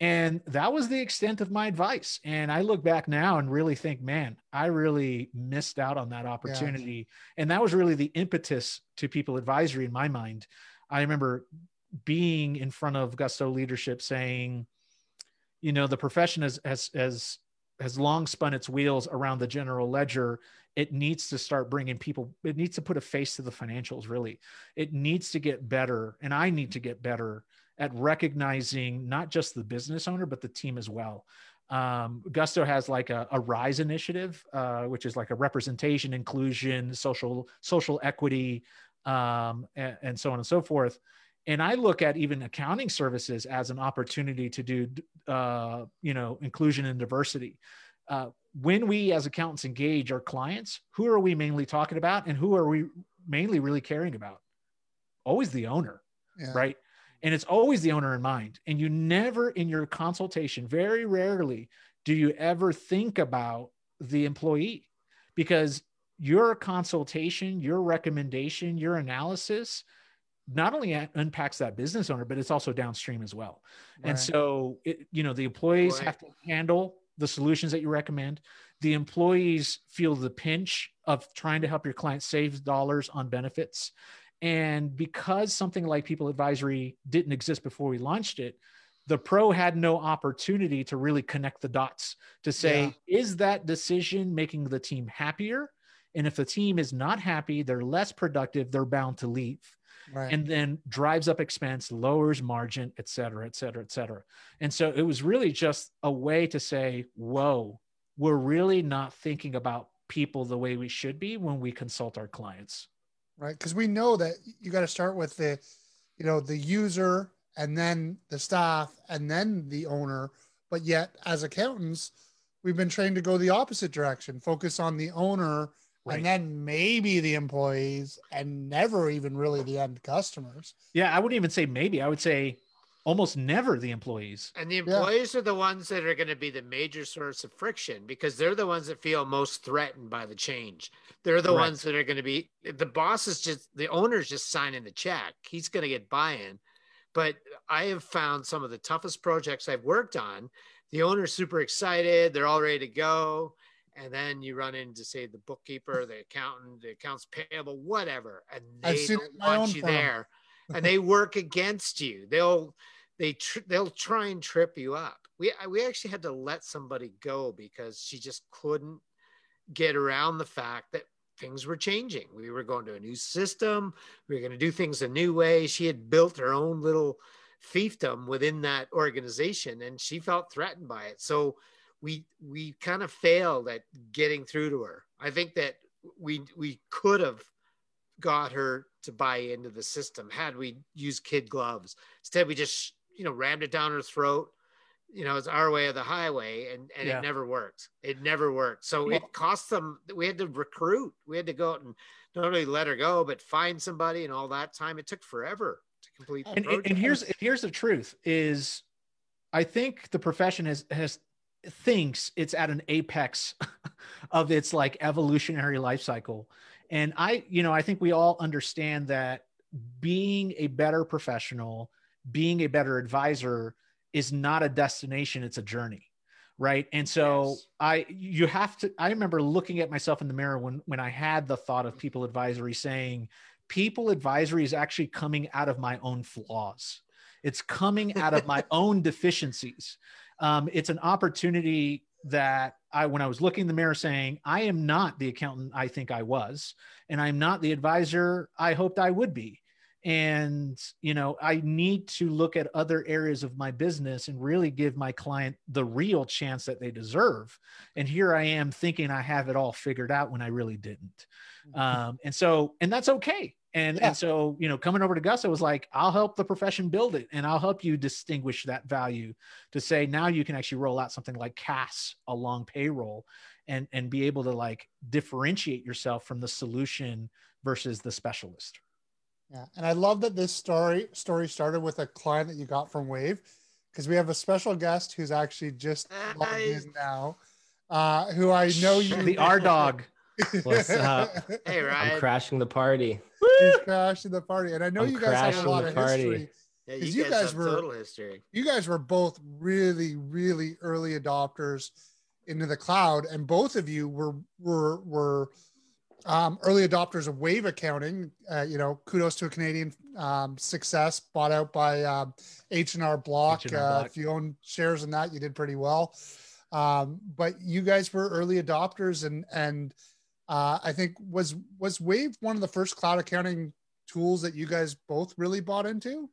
And that was the extent of my advice. And i look back now and really think man i really missed out on that opportunity. And that was really the impetus to people advisory in my mind. I remember being in front of gusto leadership saying you know the profession has has has has long spun its wheels around the general ledger it needs to start bringing people it needs to put a face to the financials really. It needs to get better and i need to get better at recognizing not just the business owner but the team as well. Um, gusto has like a, a rise initiative uh, which is like a representation inclusion social social equity um, and, and so on and so forth and i look at even accounting services as an opportunity to do uh, you know inclusion and diversity. Uh, when we as accountants engage our clients who are we mainly talking about and who are we mainly really caring about? Always the owner Yeah. right? And it's always the owner in mind. And you never in your consultation very rarely do you ever think about the employee because your consultation your recommendation your analysis not only impacts that business owner but it's also downstream as well. And so it, you know the employees Right. have to handle the solutions that you recommend. The employees feel the pinch of trying to help your client save dollars on benefits. And because something like people advisory didn't exist before we launched it the pro had no opportunity to really connect the dots to say is that decision making the team happier? And if the team is not happy they're less productive they're bound to leave Right. and then drives up expense, lowers margin, et cetera, et cetera, et cetera. And so it was really just a way to say, whoa, we're really not thinking about people the way we should be when we consult our clients. right because we know that you got to start with the you know the user and then the staff and then the owner but yet as accountants we've been trained to go the opposite direction focus on the owner Right. and then maybe the employees and never even really the end customers Yeah, I wouldn't even say maybe. I would say almost never the employees. And the employees are the ones that are going to be the major source of friction because they're the ones that feel most threatened by the change. They're the Correct. ones that are going to be the boss is just the owner's just signing the check. He's going to get buy-in. But I have found some of the toughest projects I've worked on. The owner's super excited, they're all ready to go. And then you run into say the bookkeeper, the accountant, the accounts payable, whatever, and they don't in my own want you there, and (laughs) they work against you. They'll they tr- they'll try and trip you up. We we actually had to let somebody go because she just couldn't get around the fact that things were changing. We were going to a new system. We were going to do things a new way. She had built her own little fiefdom within that organization, and she felt threatened by it. So we we kind of failed at getting through to her. I think that we we could have got her to buy into the system had we used kid gloves. Instead, we just you know rammed it down her throat. You know, it's our way of the highway, and and Yeah. it never worked. It never worked. So it cost them. We had to recruit. We had to go out and not only let her go, but find somebody and all that time. It took forever to complete the And, and, and here's here's the truth is I think the profession has has thinks it's at an apex (laughs) of its like evolutionary life cycle. And I, you know, I think we all understand that being a better professional, being a better advisor is not a destination, it's a journey. Right. And so Yes. I you have to I remember looking at myself in the mirror when when I had the thought of people advisory saying people advisory is actually coming out of my own flaws. It's coming out of my (laughs) own deficiencies. Um, it's an opportunity that I, when I was looking in the mirror saying, I am not the accountant I think I was, and I'm not the advisor I hoped I would be. and you know i need to look at other areas of my business and really give my client the real chance that they deserve. And here i am thinking i have it all figured out when i really didn't. Um, and so and that's okay and Yeah. and so you know coming over to gus i was like i'll help the profession build it and i'll help you distinguish that value to say now you can actually roll out something like cas along payroll and and be able to like differentiate yourself from the solution versus the specialist Yeah, and I love that this story story started with a client that you got from Wave, because we have a special guest who's actually just logged Hi. in now, uh, who I know you. the r dog What's (laughs) up? Hey, Ryan. I'm crashing the party. He's crashing the party, and I know I'm you guys have a lot of party. history. Yeah, 'Cause you, you guys, guys have were- total history. You guys were both really, really early adopters into the cloud, and both of you were were were um, early adopters of Wave accounting. Uh, you know, kudos to a Canadian um, success bought out by um, H and R Block. H&R Uh, if you own shares in that, you did pretty well. Um, but you guys were early adopters, and and uh, I think was was Wave one of the first cloud accounting tools that you guys both really bought into.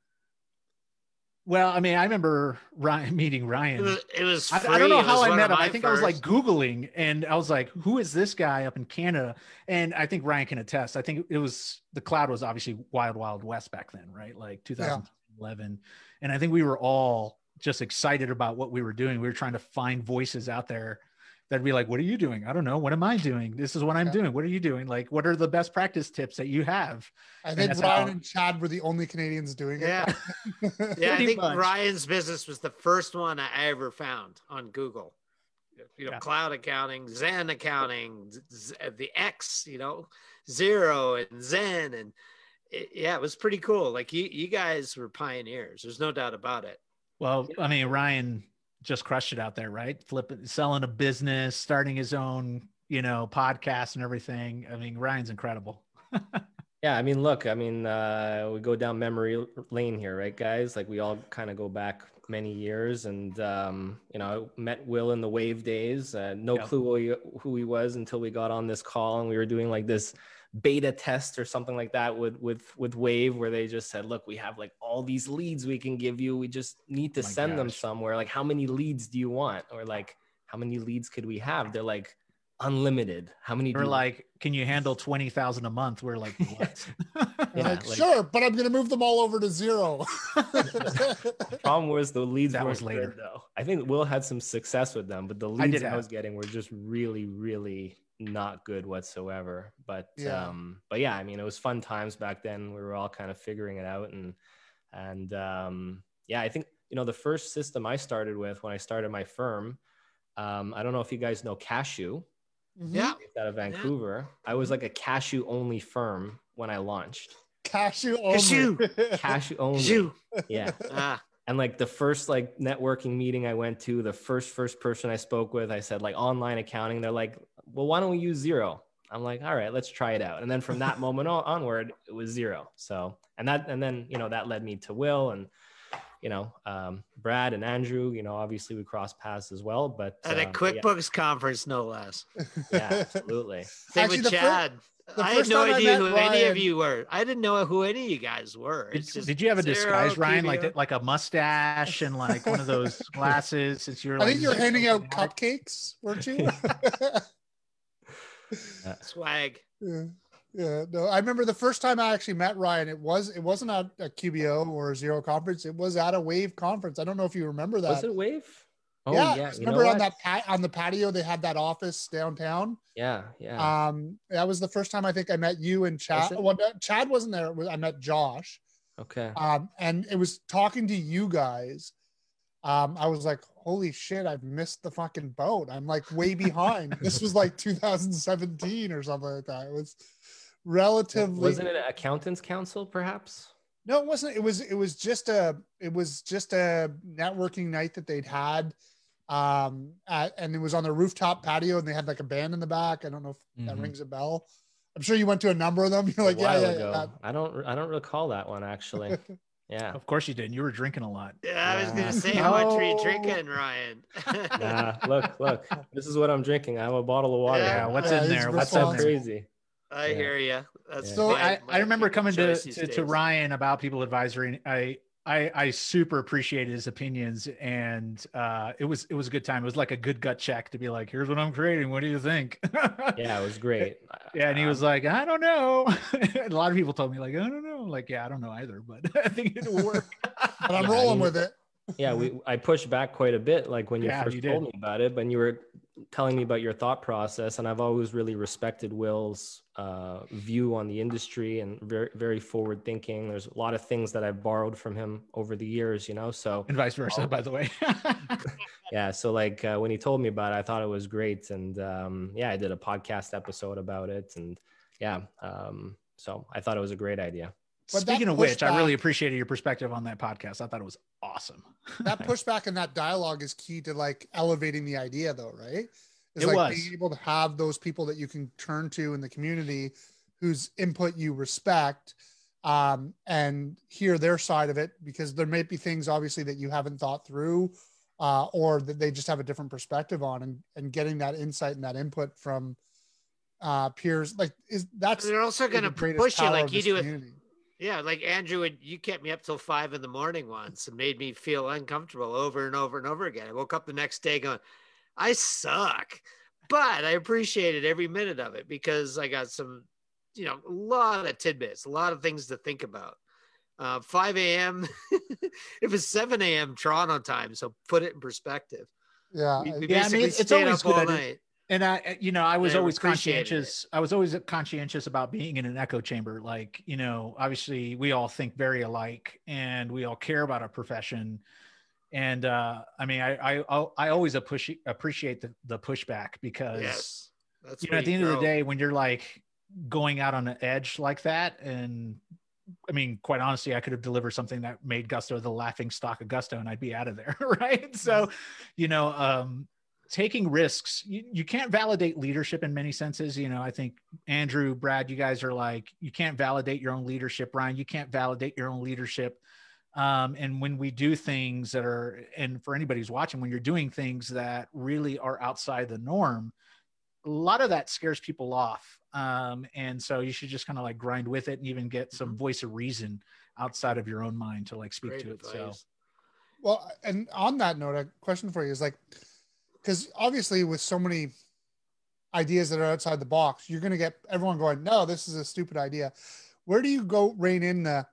well i mean i remember ryan (laughs) meeting It ryan was, it was I, free. I don't know how I met him. I think I was like. Googling and I was like, who is this guy up in Canada? And I think Ryan can attest. I think it was the cloud was obviously wild, wild west back then, right? Like 2011. And I think we were all just excited about what we were doing. We were trying to find voices out there that'd be like, what are you doing? I don't know. What am I doing? This is what I'm Yeah. doing. What are you doing? Like, what are the best practice tips that you have? I think that's Ryan how- and Chad were the only Canadians doing it. Yeah. (laughs) Yeah, I think much. Ryan's business was the first one I ever found on Google. You know, Yeah. cloud accounting, Zen accounting, Z- Z- the X, you know, Xero and Zen, and it, yeah, it was pretty cool. Like you, you guys were pioneers. There's no doubt about it. Well, I mean, Ryan just crushed it out there, right? Flipping, selling a business, starting his own, you know, podcast and everything. I mean, Ryan's incredible. (laughs) Yeah, I mean, look, I mean, uh, we go down memory lane here, right, guys? Like we all kind of go back many years, and um, you know, I met Will in the Wave days. Uh, no Yep. clue who he, who he was until we got on this call, and we were doing like this beta test or something like that with with with Wave, where they just said, "Look, we have like all these leads we can give you. We just need to Oh my send them somewhere. Like, how many leads do you want? Or like, how many leads could we have?" They're like, "Unlimited. How many?" do We're you like, can you handle 20,000 a month? We're like, what? (laughs) Yeah, like, like- sure, but I'm going to move them all over to Xero. Problem was the leads That was later. good, though. I think Will had some success with them, but the leads did I, was getting were just really, really not good whatsoever. But Yeah. um, but yeah, I mean, it was fun times back then. We were all kind of figuring it out, and and um, yeah, I think you know the first system I started with when I started my firm. Um, I don't know if you guys know Kashoo Mhm. Yeah, out of Vancouver. I was like a Kashoo only firm when I launched. Kashoo only. Kashoo. (laughs) Kashoo only. you. Yeah. Ah, and like the first like networking meeting i went to the first first person i spoke with i said like online accounting they're like well why don't we use Xero i'm like all right let's try it out and then from that (laughs) moment on, onward it was Xero so and that and then you know that led me to will and you know um, brad and andrew you know obviously we crossed paths as well but at a uh, but yeah, QuickBooks conference, no less. yeah absolutely (laughs) Same Actually, with Chad. the I had no idea met who any of you were. I didn't know who any of you guys were. Did, just did you have a Xero, disguise, Ryan, like that, like a mustache and like one of those (laughs) glasses? Since you're I like, think you're handing out cupcakes, weren't you? (laughs) swag. yeah. Yeah, no, I remember the first time I actually met Ryan. It was it wasn't at a QBO or a Xero conference. It was at a Wave conference. I don't know if you remember that. was it wave oh yeah, yeah, remember on what? that pat on the patio they had that office downtown. yeah yeah Um, that was the first time I think I met you and Chad. Well, Chad wasn't there. I met Josh. okay Um, and it was talking to you guys. Um, I was like, holy shit, I've missed the fucking boat. I'm like way behind. (laughs) this was like 2017 or something like that. It was relatively wasn't it an accountants council perhaps no, it wasn't. It was it was just a it was just a networking night that they'd had. Um at, and it was on the rooftop patio and they had like a band in the back. I don't know if that Mhm. rings a bell. I'm sure you went to a number of them. (laughs) You're like, yeah, yeah, yeah. I don't I don't recall that one actually. (laughs) Yeah. Of course you did. You were drinking a lot. Yeah, I was Yeah. gonna say, how much were you drinking, Ryan? (laughs) Nah, look, look. This is what I'm drinking. I have a bottle of water. Yeah, Yeah, what's Yeah, in there? What's in so there? responsible. crazy. I Yeah. hear you. That's Yeah. So I, I remember coming to, to, to. Ryan about people advisory. I, I, I super appreciated his opinions and uh, it was, it was a good time. It was like a good gut check to be like, here's what I'm creating. What do you think? (laughs) Yeah, it was great. Yeah, and he was Um, like, I don't know. (laughs) a lot of people told me like, I don't know. Like, yeah, I don't know either, but (laughs) I think it'll work. But I'm Yeah, I rolling mean- with it. yeah we i pushed back quite a bit like when you Yeah, first you told me about it but you were telling me about your thought process and i've always really respected will's uh, view on the industry and very very forward thinking there's a lot of things that i've borrowed from him over the years you know so and vice versa, Oh. by the way. (laughs) yeah so like uh, when he told me about it i thought it was great and um, yeah i did a podcast episode about it and yeah um, so i thought it was a great idea But Speaking of which, I really appreciated your perspective on that podcast. I thought it was awesome. That (laughs) pushback and that dialogue is key to like elevating the idea, though, right? It's It like was. being able to have those people that you can turn to in the community whose input you respect um, and hear their side of it because there may be things obviously that you haven't thought through uh, or that they just have a different perspective on and, and getting that insight and that input from uh, peers like is that's They're also going to push you like you do with community. Yeah, like Andrew, would you kept me up till five in the morning once and made me feel uncomfortable over and over and over again. I woke up the next day going, I suck, but I appreciated every minute of it because I got some, you know, a lot of tidbits, a lot of things to think about. Uh, 5 a.m. (laughs) it was 7 a.m. Toronto time, so put it in perspective. yeah We, we Yeah, I mean, it's stayed always up all good. night. And I, you know, I was I always conscientious. I was always conscientious about being in an echo chamber. Like, you know, obviously we all think very alike and we all care about our profession. And uh, I mean, I, I, I'll- always appreciate appreciate the, the pushback because, Yes. That's you know, at the end of the day, when you're like going out on an edge like that, and I mean, quite honestly, I could have delivered something that made Gusto the laughing stock of Gusto, and I'd be out of there, (laughs) right? So, you know, um, taking risks, you, you can't validate leadership in many senses. You know, I think Andrew, Brad, you guys are like, you can't validate your own leadership. ryan you can't validate your own leadership. Um, and when we do things that are, and for anybody who's watching, when you're doing things that really are outside the norm, a lot of that scares people off. Um, and so you should just kind of like grind with it and even get some voice of reason outside of your own mind to like speak Great to it. So. Well, and on that note, a question for you is like, because obviously with so many ideas that are outside the box, you're going to get everyone going, no, this is a stupid idea. Where do you go rein in the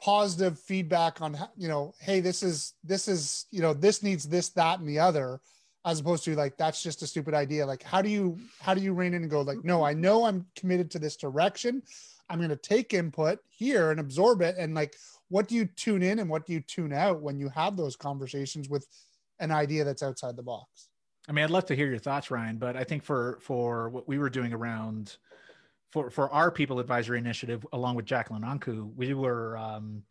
positive feedback on, you know, hey, this is, this is, you know, this needs this, that, and the other, as opposed to like, that's just a stupid idea. Like, how do you, how do you rein in and go like, no, I know I'm committed to this direction. I'm going to take input here and absorb it. And like, what do you tune in and what do you tune out when you have those conversations with an idea that's outside the box? I mean, I'd love to hear your thoughts, Ryan, but I think for for what we were doing around for for our people advisory initiative, along with Jacqueline Anku, we were, um,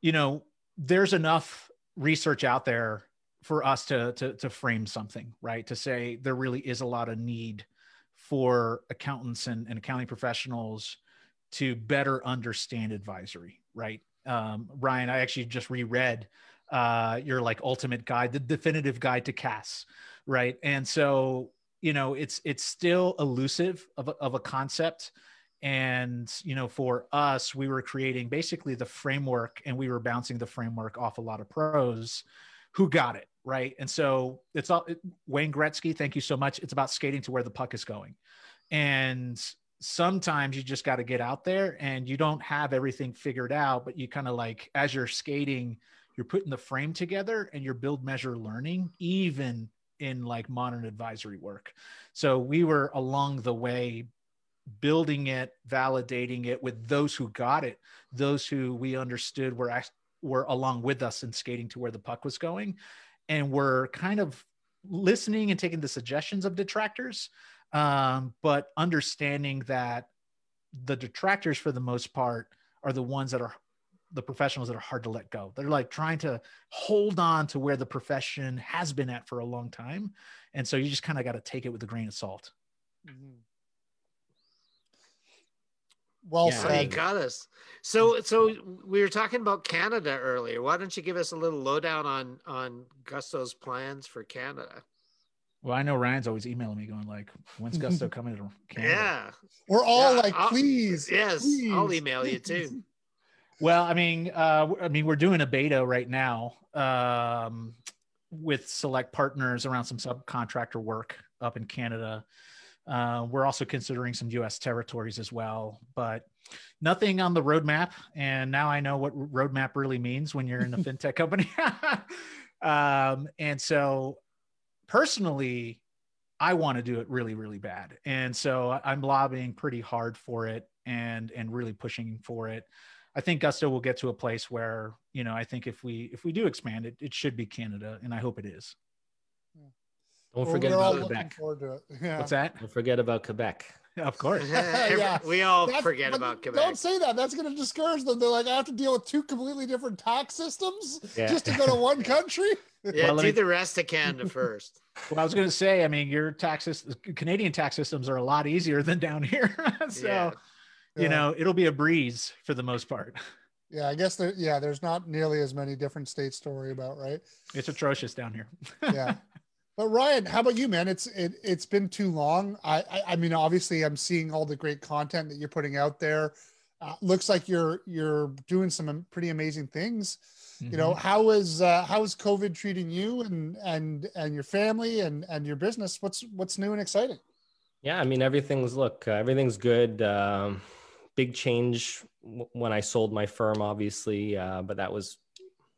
you know, there's enough research out there for us to to to frame something, right? To say there really is a lot of need for accountants and, and accounting professionals to better understand advisory, right? Um, Ryan, I actually just reread uh, your like ultimate guide, the definitive guide to CAS, right? And so, you know, it's it's still elusive of a, of a concept. And you know, for us, we were creating basically the framework, and we were bouncing the framework off a lot of pros who got it right. And so it's all Wayne Gretzky. Thank you so much. It's about skating to where the puck is going, and sometimes you just got to get out there, and you don't have everything figured out, but you kind of like as you're skating you're putting the frame together and you're build measure learning even in like modern advisory work. So we were along the way building it validating it with those who got it those who we understood were were along with us and skating to where the puck was going and we're kind of listening and taking the suggestions of detractors um, but understanding that the detractors for the most part are the ones that are the professionals that are hard to let go. They're like trying to hold on to where the profession has been at for a long time. And so you just kind of got to take it with a grain of salt. Mm-hmm. Well Yeah. You said. got us. So, mm. so we were talking about Canada earlier. Why don't you give us a little lowdown on on Gusto's plans for Canada? Well, I know Ryan's always emailing me going like, "When's Gusto (laughs) coming to Canada?" Yeah. We're all Yeah, like, I'll- please. Yes, please, I'll email you too. Well, I mean, uh, I mean, we're doing a beta right now um, with select partners around some subcontractor work up in Canada. Uh, we're also considering some U.S. territories as well, but nothing on the roadmap. And now I know what roadmap really means when you're in a (laughs) fintech company. (laughs) um, and so, personally, I want to do it really, really bad, and so I'm lobbying pretty hard for it and and really pushing for it. I think Gusto will get to a place where you know I think if we if we do expand it, it should be Canada, and I hope it is. Don't Well, forget about looking Quebec. forward to it. (laughs) Yeah. What's that? Don't forget about Quebec. Of course. Yeah. (laughs) we all That's- forget but about Don't say that. That's going to discourage them. They're like, I have to deal with two completely different tax systems Yeah. just to go to one (laughs) country. Yeah, Well, let do me- the rest of Canada first. Well, I was going to say, I mean, your taxes, Canadian tax systems are a lot easier than down here. so, Yeah. You Yeah. know, it'll be a breeze for the most part. (laughs) Yeah, I guess there. Yeah, there's not nearly as many different states to worry about, right? It's atrocious down here. (laughs) Yeah. But Ryan, how about you, man? It's it it's been too long. I I, I mean, obviously, I'm seeing all the great content that you're putting out there. Uh, looks like you're you're doing some pretty amazing things. You know, how is uh, how is COVID treating you and and and your family and and your business? What's what's new and exciting? Yeah, I mean everything's look, uh, everything's good. Um, big change w- when I sold my firm, obviously, uh, but that was,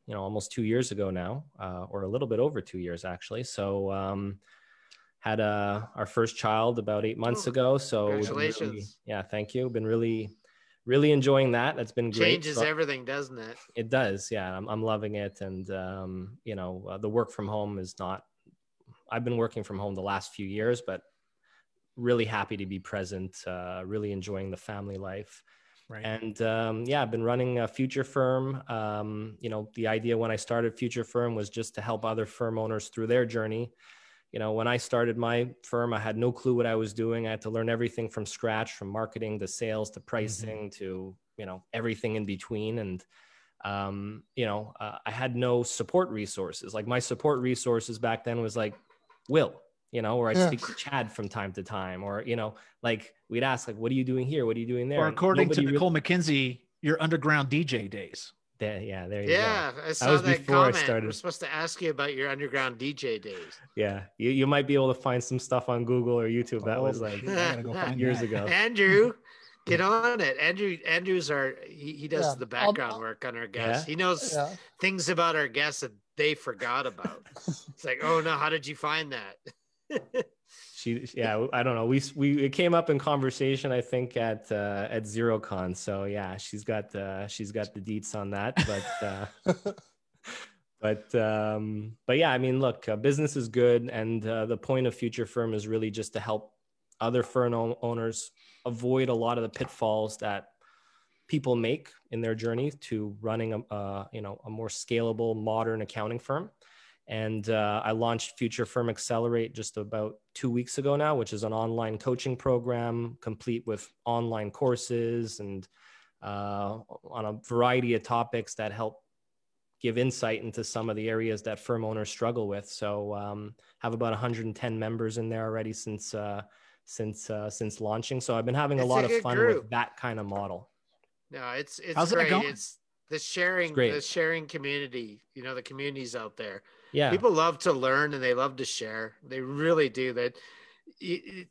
you know, almost two years ago now, uh, or a little bit over two years actually. So um, had uh, our first child about eight months Oh, ago. So we've really- yeah, thank you. Been really, really enjoying that. That's been great. Changes So- everything, doesn't it? it does yeah i'm, I'm loving it and um, you know uh, the work from home is not i've been working from home the last few years but really happy to be present uh, really enjoying the family life. Right. and um, yeah i've been running a future firm. Um, you know the idea when i started future firm was just to help other firm owners through their journey. You know when i started my firm i had no clue what i was doing. I had to learn everything from scratch from marketing to sales to pricing to you know everything in between. And um, you know uh, i had no support resources. Like my support resources back then was like will you know or i'd Yeah. speak to chad from time to time or you know like we'd ask like what are you doing here what are you doing there or according to nobody really- Nicole McKinsey, your underground DJ days. there, yeah there you go Yeah, I saw was that before I started. We're supposed to ask you about your underground DJ days. yeah you, you might be able to find some stuff on google or youtube that was Oh, like shit, I gotta go years that. ago (laughs) Andrew, get on it. Andrew, Andrew's our he, he does Yeah, the background I'll- work on our guests. Yeah? He knows Yeah. things about our guests that they forgot about. it's like, oh no, how did you find that? She yeah i don't know. We we it came up in conversation i think at uh at Xerocon. So yeah she's got uh she's got the deets on that. But uh (laughs) but um but yeah i mean look uh, business is good. And uh, the point of future firm is really just to help other firm own- owners avoid a lot of the pitfalls that people make in their journey to running a uh, you know a more scalable modern accounting firm and uh, I launched Future Firm Accelerate just about two weeks ago now, which is an online coaching program complete with online courses and uh, on a variety of topics that help give insight into some of the areas that firm owners struggle with. So um, have about 110 members in there already since uh, since uh, since launching. So I've been having a It's a lot of fun group. with that kind of model. No, it's it's How's that great. going? It's the sharing, great. the sharing community. You know, the communities out there. Yeah. People love to learn and they love to share. They really do. That you, you-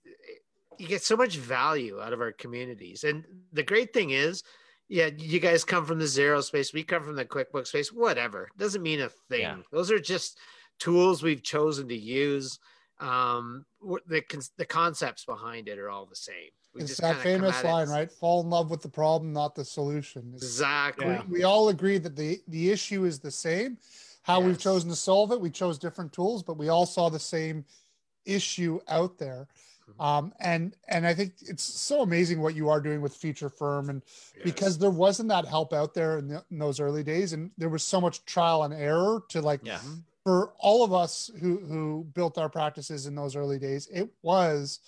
you get so much value out of our communities. And the great thing is, yeah, you guys come from the Xero space. We come from the QuickBooks space. Whatever doesn't mean a thing. Yeah. Those are just tools we've chosen to use. Um, the the concepts behind it are all the same. We It's just that famous at it- line, right? Fall in love with the problem, not the solution. It's- Exactly. Yeah. we all agree that the the issue is the same. How we've chosen to solve it, we chose different tools, but we all saw the same issue out there. Mhm. Um, and and I think it's so amazing what you are doing with Future Firm, and Yes. because there wasn't that help out there in, the, in those early days, and there was so much trial and error to like Yeah. for all of us who who built our practices in those early days, it was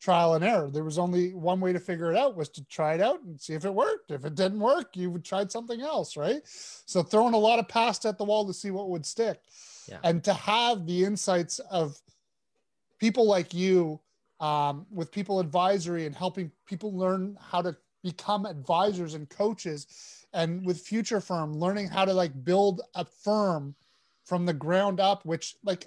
trial and error. There was only one way to figure it out was to try it out and see if it worked. If it didn't work, you would tried something else, right? So throwing a lot of past at the wall to see what would stick. Yeah. And to have the insights of people like you um, with people advisory and helping people learn how to become advisors and coaches and with future firm learning how to like build a firm from the ground up which like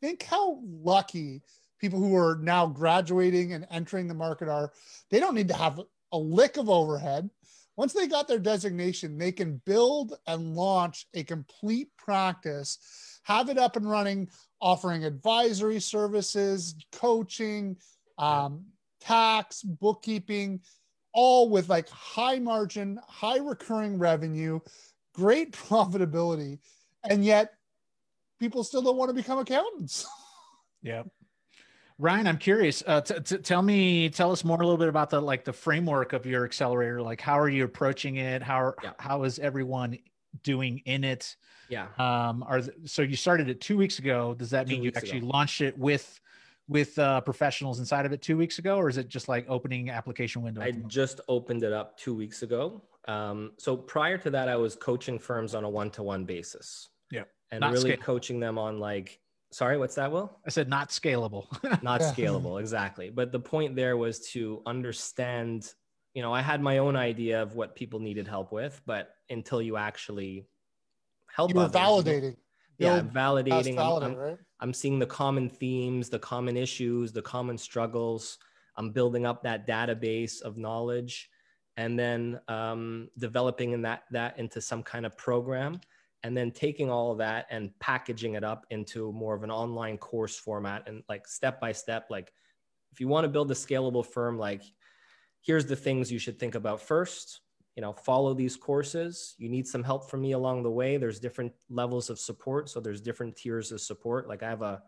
think how lucky people who are now graduating and entering the market are they don't need to have a lick of overhead. Once they got their designation they can build and launch a complete practice have it up and running offering advisory services coaching um, tax bookkeeping all with like high margin high recurring revenue great (laughs) profitability and yet people still don't want to become accountants. Yeah Ryan, I'm curious. Uh, t- t- tell me, tell us more a little bit about the like the framework of your accelerator. Like, how are you approaching it? How Yeah. how is everyone doing in it? Yeah. Um, are th- so you started it two weeks ago. Does that Two mean you actually ago. launched it with with uh, professionals inside of it two weeks ago, or is it just like opening application window? I just opened it up two weeks ago. Um, so prior to that, I was coaching firms on a one-to-one basis. Yeah. And Not really scale- coaching them on like, sorry, what's that, Will? I said not scalable. (laughs) Not Yeah. scalable, exactly. But the point there was to understand, you know, I had my own idea of what people needed help with, but until you actually help you were others, validating yeah, Build, validating. I'm- validate, I'm- right I'm seeing the common themes, the common issues, the common struggles. I'm building up that database of knowledge, and then um, developing in that that into some kind of program, and then taking all of that and packaging it up into more of an online course format and like step by step. Like, if you want to build a scalable firm, like here's the things you should think about first. You know follow these courses. You need some help from me along the way. There's different levels of support so there's different tiers of support. Like i have a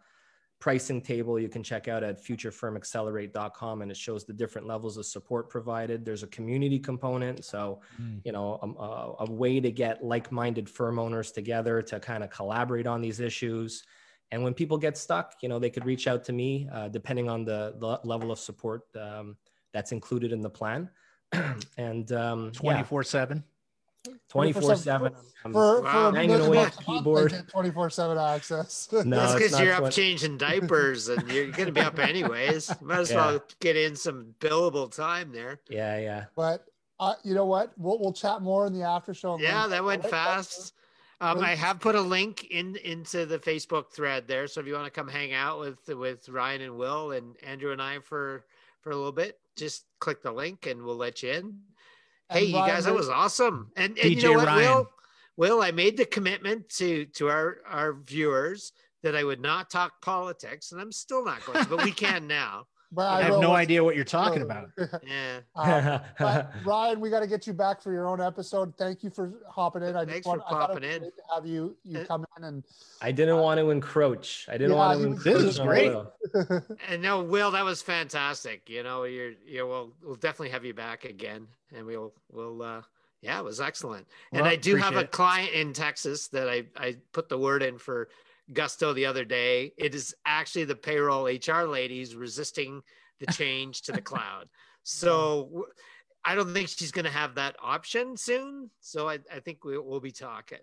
pricing table you can check out at futurefirmaccelerate.com and it shows the different levels of support provided there's a community component so Mm. you know um, a, a way to get like-minded firm owners together to kind of collaborate on these issues and when people get stuck you know they could reach out to me uh, depending on the, the level of support um, that's included in the plan (clears throat) and um, yeah, 24 7. 24 7 for, Wow. for Hanging away at keyboard keyboard. 24 7 access (laughs) No, That's because you're up twen- changing diapers and you're going to be up anyways. (laughs) Might as Yeah. well get in some billable time there. yeah yeah but uh, you know what we'll, we'll chat more in the after show on Yeah, that went right? fast. Um, I have put a link in into the Facebook thread there, so if you want to come hang out with with Ryan and Will and Andrew and I for for a little bit, just click the link and we'll let you in. Hey, you guys, that was awesome. And, and you know what, Ryan. Will? Will, I made the commitment to to our our viewers that I would not talk politics, and I'm still not going to, but we can (laughs) now. But I have no idea what you're talking about. (laughs) Yeah. Uh, (laughs) but Ryan, we got to get you back for your own episode. Thank you for hopping in. I Thanks just want, for I thought it popping was in. to have you you Uh, come in and i didn't want to encroach i didn't Yeah, want to you- encroach This is great. Will. (laughs) And no, Will, that was fantastic. You know, you're you we'll we'll definitely have you back again, and we'll we'll uh yeah, it was excellent. and I do have a client in Texas that I I put the word in for Gusto the other day. It is actually the payroll HR ladies resisting the (laughs) change to the cloud. (laughs) So I don't think she's going to have that option soon. So I, I think we, we'll be talking.